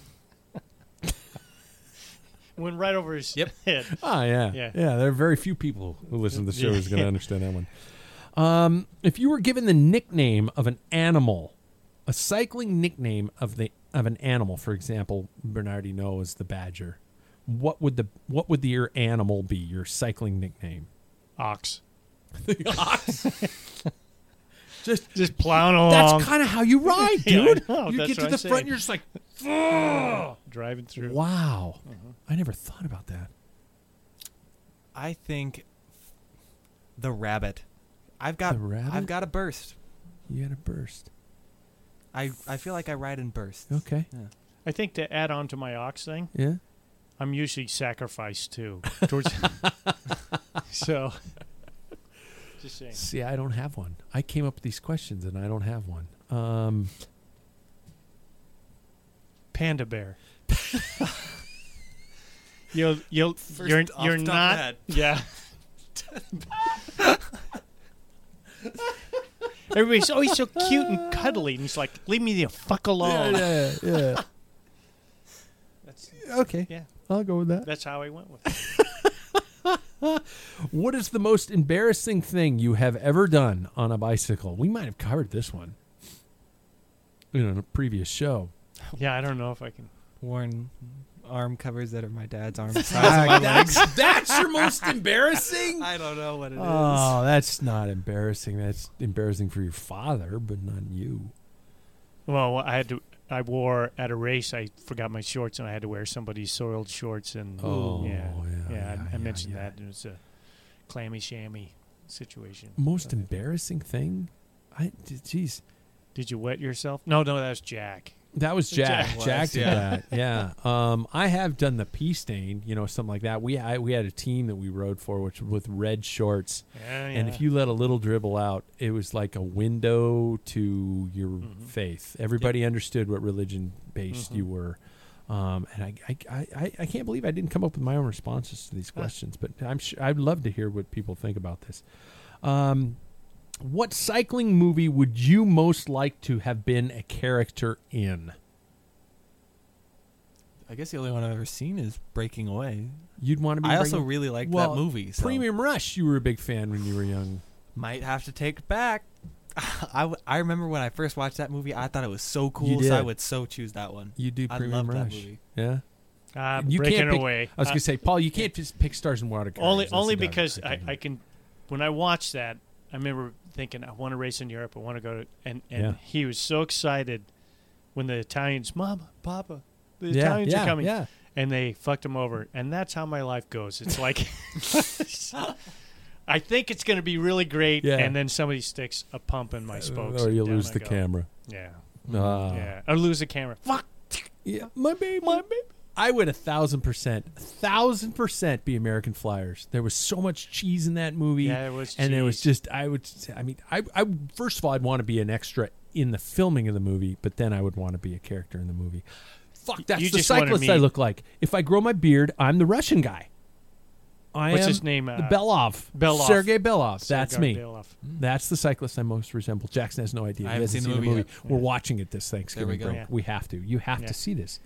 Went right over his Yep. head. Oh yeah, Yeah. yeah. There are very few people who listen to the show who's going to understand that one. Um, if you were given the nickname of an animal, a cycling nickname of the of an animal, for example, Bernard Hinault the badger. What would the what would the, your animal be? Your cycling nickname? Ox. [LAUGHS] the ox. [LAUGHS] Just Just plowing along. that's kind of how you [LAUGHS] ride, Yeah, dude. know, you get to the I'm front, saying. you're just like, driving through. wow. Uh-huh. I never thought about that. I think the rabbit. I've got. Rabbit? I've got a burst. You had a burst. I I feel like I ride in bursts. Okay. Yeah. I think to add on to my ox thing, Yeah. I'm usually sacrificed too. [LAUGHS] Towards [LAUGHS] so, just saying. See, I don't have one. I came up with these questions and I don't have one. Um, Panda bear. [LAUGHS] you'll you'll First you're off you're top not head. yeah. Everybody's oh he's so cute and cuddly and he's like leave me the fuck alone. yeah, yeah. That's Okay. yeah. I'll go with that. That's how I went with it. [LAUGHS] What is the most embarrassing thing you have ever done on a bicycle? We might have covered this one in a previous show. Yeah, I don't know if I can. Worn arm covers that are my dad's arm [LAUGHS] size. that's, [LAUGHS] that's your most embarrassing? I don't know what it is. Oh, that's not embarrassing. That's embarrassing for your father, but not you. Well, I had to. I wore at a race. I forgot my shorts, and I had to wear somebody's soiled shorts. And Oh, yeah, yeah, yeah, yeah, I, I mentioned yeah. that. It was a clammy shammy situation. Most embarrassing thing? I, jeez. Did you wet yourself? No, no, that was Jack. That was Jack. Jack Jack, did yeah. that. Yeah. Um, I have done the pea stain, you know, something like that. We I, we had a team that we rode for, which with red shorts, Yeah, and if you let a little dribble out, it was like a window to your Mm-hmm. faith. Everybody understood what religion based you were. Um, and I, I, I, I- I can't believe I didn't come up with my own responses to these questions, but I'm sure I'd love to hear what people think about this. Um, what cycling movie would you most like to have been a character in? I guess the only one I've ever seen is Breaking Away. You'd want to be. I also really liked Well, that movie. So Premium Rush. You were a big fan when you were young. might have to take it back. [LAUGHS] I, w- I remember when I first watched that movie, I thought it was so cool, so I would so choose that one. You do I Premium love that Rush. movie. Yeah. Uh, you breaking can't pick, away. I was Uh, gonna say, Paul, you can't just pick stars and water. only only because I, I can. When I watched that, I remember thinking, I want to race in Europe. I want to go to. And and Yeah. he was so excited when the Italians, Mama, Papa, the yeah, Italians yeah, are coming. Yeah. and they fucked him over. And that's how my life goes. It's like [LAUGHS] I think it's going to be really great, and then somebody sticks a pump in my spokes, or you lose I the go. camera. Yeah, Ah. yeah, or lose the camera. Fuck. Yeah, my baby, my baby. I would a thousand percent, a thousand percent be American Flyers. There was so much cheese in that movie. Yeah, it was and there was just, I would, I mean, I, I, first of all, I'd want to be an extra in the filming of the movie, but then I would want to be a character in the movie. Fuck, that's You the cyclist I look like. If I grow my beard, I'm the Russian guy. I What's am his name? Uh, Belov. Belov. Sergey Belov. That's Sergei me. Belov. That's the cyclist I most resemble. Jackson has no idea. I haven't hasn't seen the movie We're watching it this Thanksgiving There we go. break. Yeah. We have to. You have Yeah. to see this.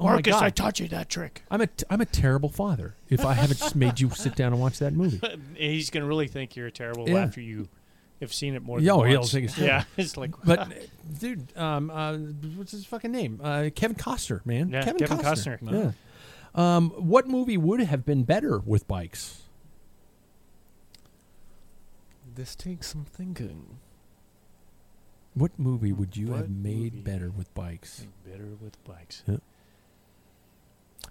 Oh my Marcus, God. I taught you that trick. I'm a t- I'm a terrible father if I haven't just made you sit down and watch that movie. [LAUGHS] He's gonna really think you're a terrible Yeah. after you have seen it more. Yeah, than oh, he'll once. think it's [LAUGHS] yeah. [LAUGHS] It's like But dude, um, uh, what's his fucking name? Uh, Kevin Costner, man. Yeah, Kevin, Kevin Costner. Costner. Yeah. Um, what movie would have been better with bikes? This takes some thinking. What movie would you What have made movie? better with bikes? better with bikes.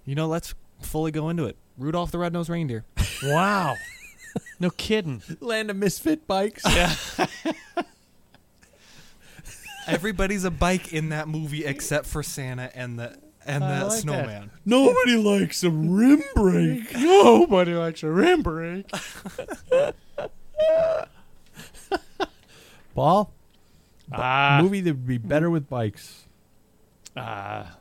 You know, let's fully go into it. Rudolph the Red-Nosed Reindeer. [LAUGHS] Wow. no kidding. Land of Misfit Bikes. Yeah. [LAUGHS] Everybody's a bike in that movie except for Santa and the and I the like that. snowman. Nobody likes a rim brake. [LAUGHS] Nobody likes a rim brake. Paul, Ah, movie that would be better with bikes. ah.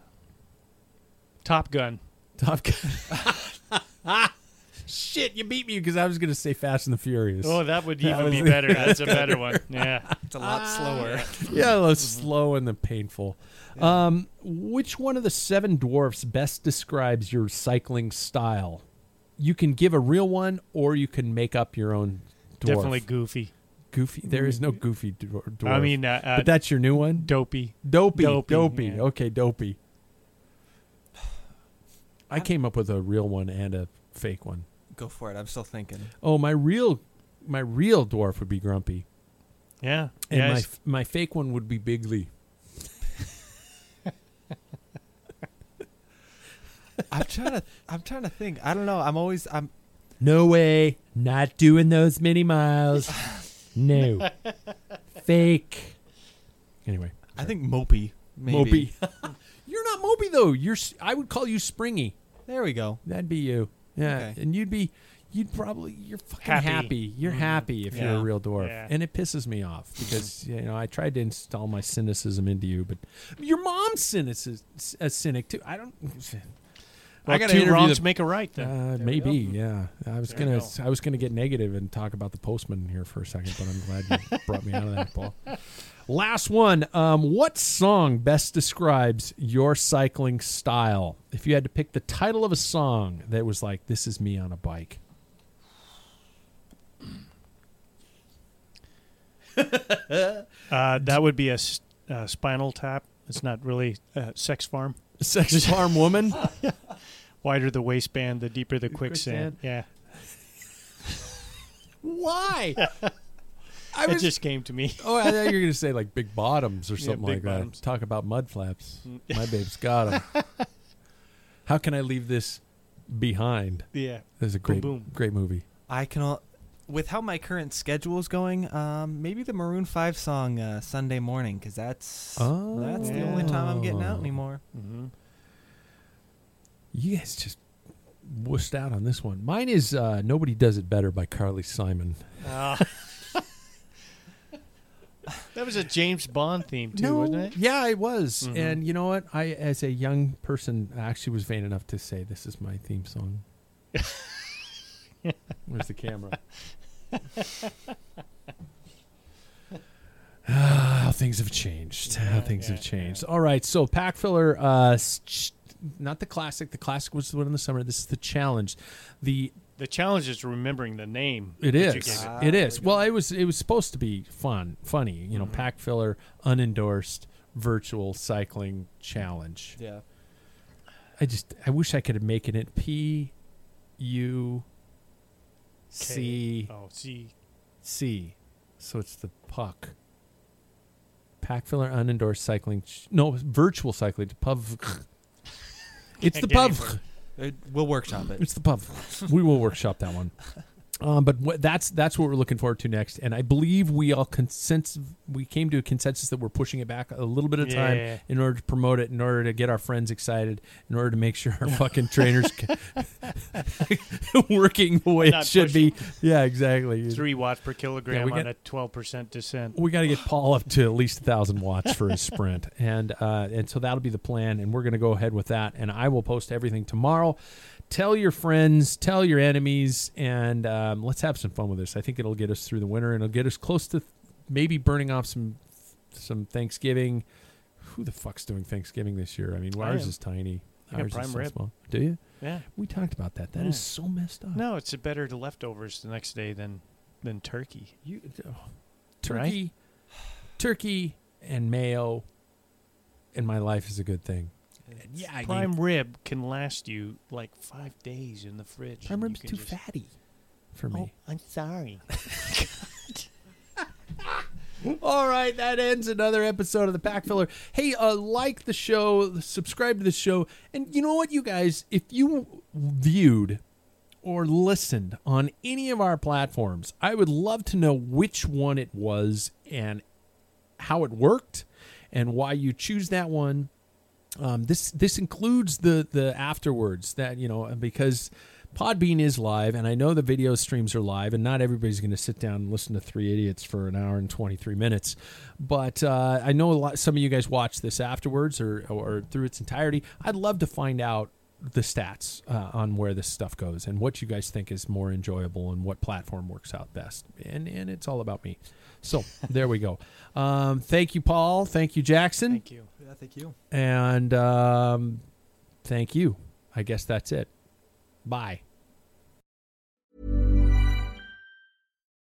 Top Gun. Top Gun. [LAUGHS] Shit, you beat me because I was going to say Fast and the Furious. Oh, that would even was- be [LAUGHS] better. That's a better one. Yeah. It's a lot slower. [LAUGHS] yeah, the slow and the painful. Um, which one of the seven dwarfs best describes your cycling style? You can give a real one, or you can make up your own. Dwarf. Definitely goofy. goofy. There is no goofy dwarf. I mean, uh, uh, but that's your new one. dopey. Dopey, Dopey, dopey. yeah. Okay, dopey. I came up with a real one and a fake one. Go for it. I'm still thinking. Oh, my real, my real dwarf would be Grumpy, Yeah. and my yes. f- my fake one would be Bigly. [LAUGHS] I'm trying to. I'm trying to think. I don't know. I'm always. I'm. No way, not doing those many miles. [LAUGHS] No, fake. Anyway, I think Mopey. Maybe. Mopey. [LAUGHS] You're not Mopey though. You're. s- I would call you Springy. There we go. That'd be you. Yeah, Okay. and you'd be. You'd probably. You're fucking happy. Happy. You're happy if you're a real dwarf, Yeah. and it pisses me off because [LAUGHS] you know I tried to install my cynicism into you, but your mom's cynic a cynic too. I don't. Well, I got two interview wrongs the- make a right. Then Uh, There maybe, yeah. I was There gonna, you I was gonna get negative and talk about the postman here for a second, but I'm glad you [LAUGHS] brought me out of that, Paul. Last one. Um, what song best describes your cycling style? If you had to pick the title of a song that was like, "This is me on a bike," [LAUGHS] Uh, that would be a uh, Spinal Tap. It's not really uh, Sex Farm. "Sex [LAUGHS] Farm Woman." [LAUGHS] Wider the waistband, the deeper the quicksand. quicksand. Yeah, Why? I it just came to me. [LAUGHS] Oh, I thought you were gonna say like big bottoms or something big like bottoms. that. Talk about mud flaps. [LAUGHS] My babe's got them. [LAUGHS] How can I leave this behind? Yeah, This is a great, boom. great movie. I can. al- With how my current schedule is going, um, maybe the Maroon Five song uh, Sunday morning, because that's that's the only time I'm getting out Oh. anymore. hmm You guys just wussed out on this one. Mine is uh, "Nobody Does It Better" by Carly Simon. Ah. [LAUGHS] that was a James Bond theme too, wasn't it? Yeah, it was. Mhm. And you know what? I, as a young person, actually was vain enough to say this is my theme song. [LAUGHS] Where's the camera? [LAUGHS] Ah, How things have changed. How things yeah, have changed. All right, so pack filler, uh, not the classic. The classic was the one in the summer. This is the challenge. The The challenge is remembering the name. it that you gave it. Ah, it there is. Well, it was. It was supposed to be fun, funny. You know, Mhm. pack filler, unendorsed, virtual cycling challenge. Yeah. I just. I wish I could have making it P, U, C, Oh, C. C. So it's the puck. Pack filler, unendorsed cycling. Ch- no, virtual cycling. Pub. [LAUGHS] It's the Can't pub. It, we'll workshop it. It's the pub. we will workshop that one. Um, but what, that's that's what we're looking forward to next, and I believe we all consensus we came to a consensus that we're pushing it back a little bit of time Yeah. in order to promote it, in order to get our friends excited, in order to make sure our fucking trainers [LAUGHS] working the way it Not should be. Yeah, exactly. Three watts per kilogram we on get- a twelve percent descent. We got to get Paul up to at least a thousand watts for his sprint, [LAUGHS] and uh, and so that'll be the plan, and we're going to go ahead with that. And I will post everything tomorrow. Tell your friends, tell your enemies, and um, let's have some fun with this. I think it'll get us through the winter and it'll get us close to maybe burning off some some Thanksgiving. Who the fuck's doing Thanksgiving this year? I mean, ours is tiny. I Ours is prime so rib. small. Do you? Yeah. We talked about that. That is Yeah. so messed up. No, it's better to leftovers the next day than than turkey. You, oh, turkey, turkey, and mayo in my life is a good thing. Yeah, I Prime rib can last you like five days in the fridge. Prime rib's too fatty for Oh, me. I'm sorry. [LAUGHS] All right, that ends another episode of the Pack Filler. Hey, uh, like the show, subscribe to the show, and you know what, you guys, if you viewed or listened on any of our platforms, I would love to know which one it was and how it worked and why you choose that one. Um, this this includes the the afterwards that you know because Podbean is live and I know the video streams are live and not everybody's going to sit down and listen to three idiots for an hour and twenty three minutes, but uh, I know a lot. Some of you guys watch this afterwards or or through its entirety. I'd love to find out the stats uh, on where this stuff goes and what you guys think is more enjoyable and what platform works out best. And and it's all about me. So there we go. Um, thank you, Paul. Thank you, Jackson. Thank you. Yeah, thank you. And um, thank you. I guess that's it. Bye.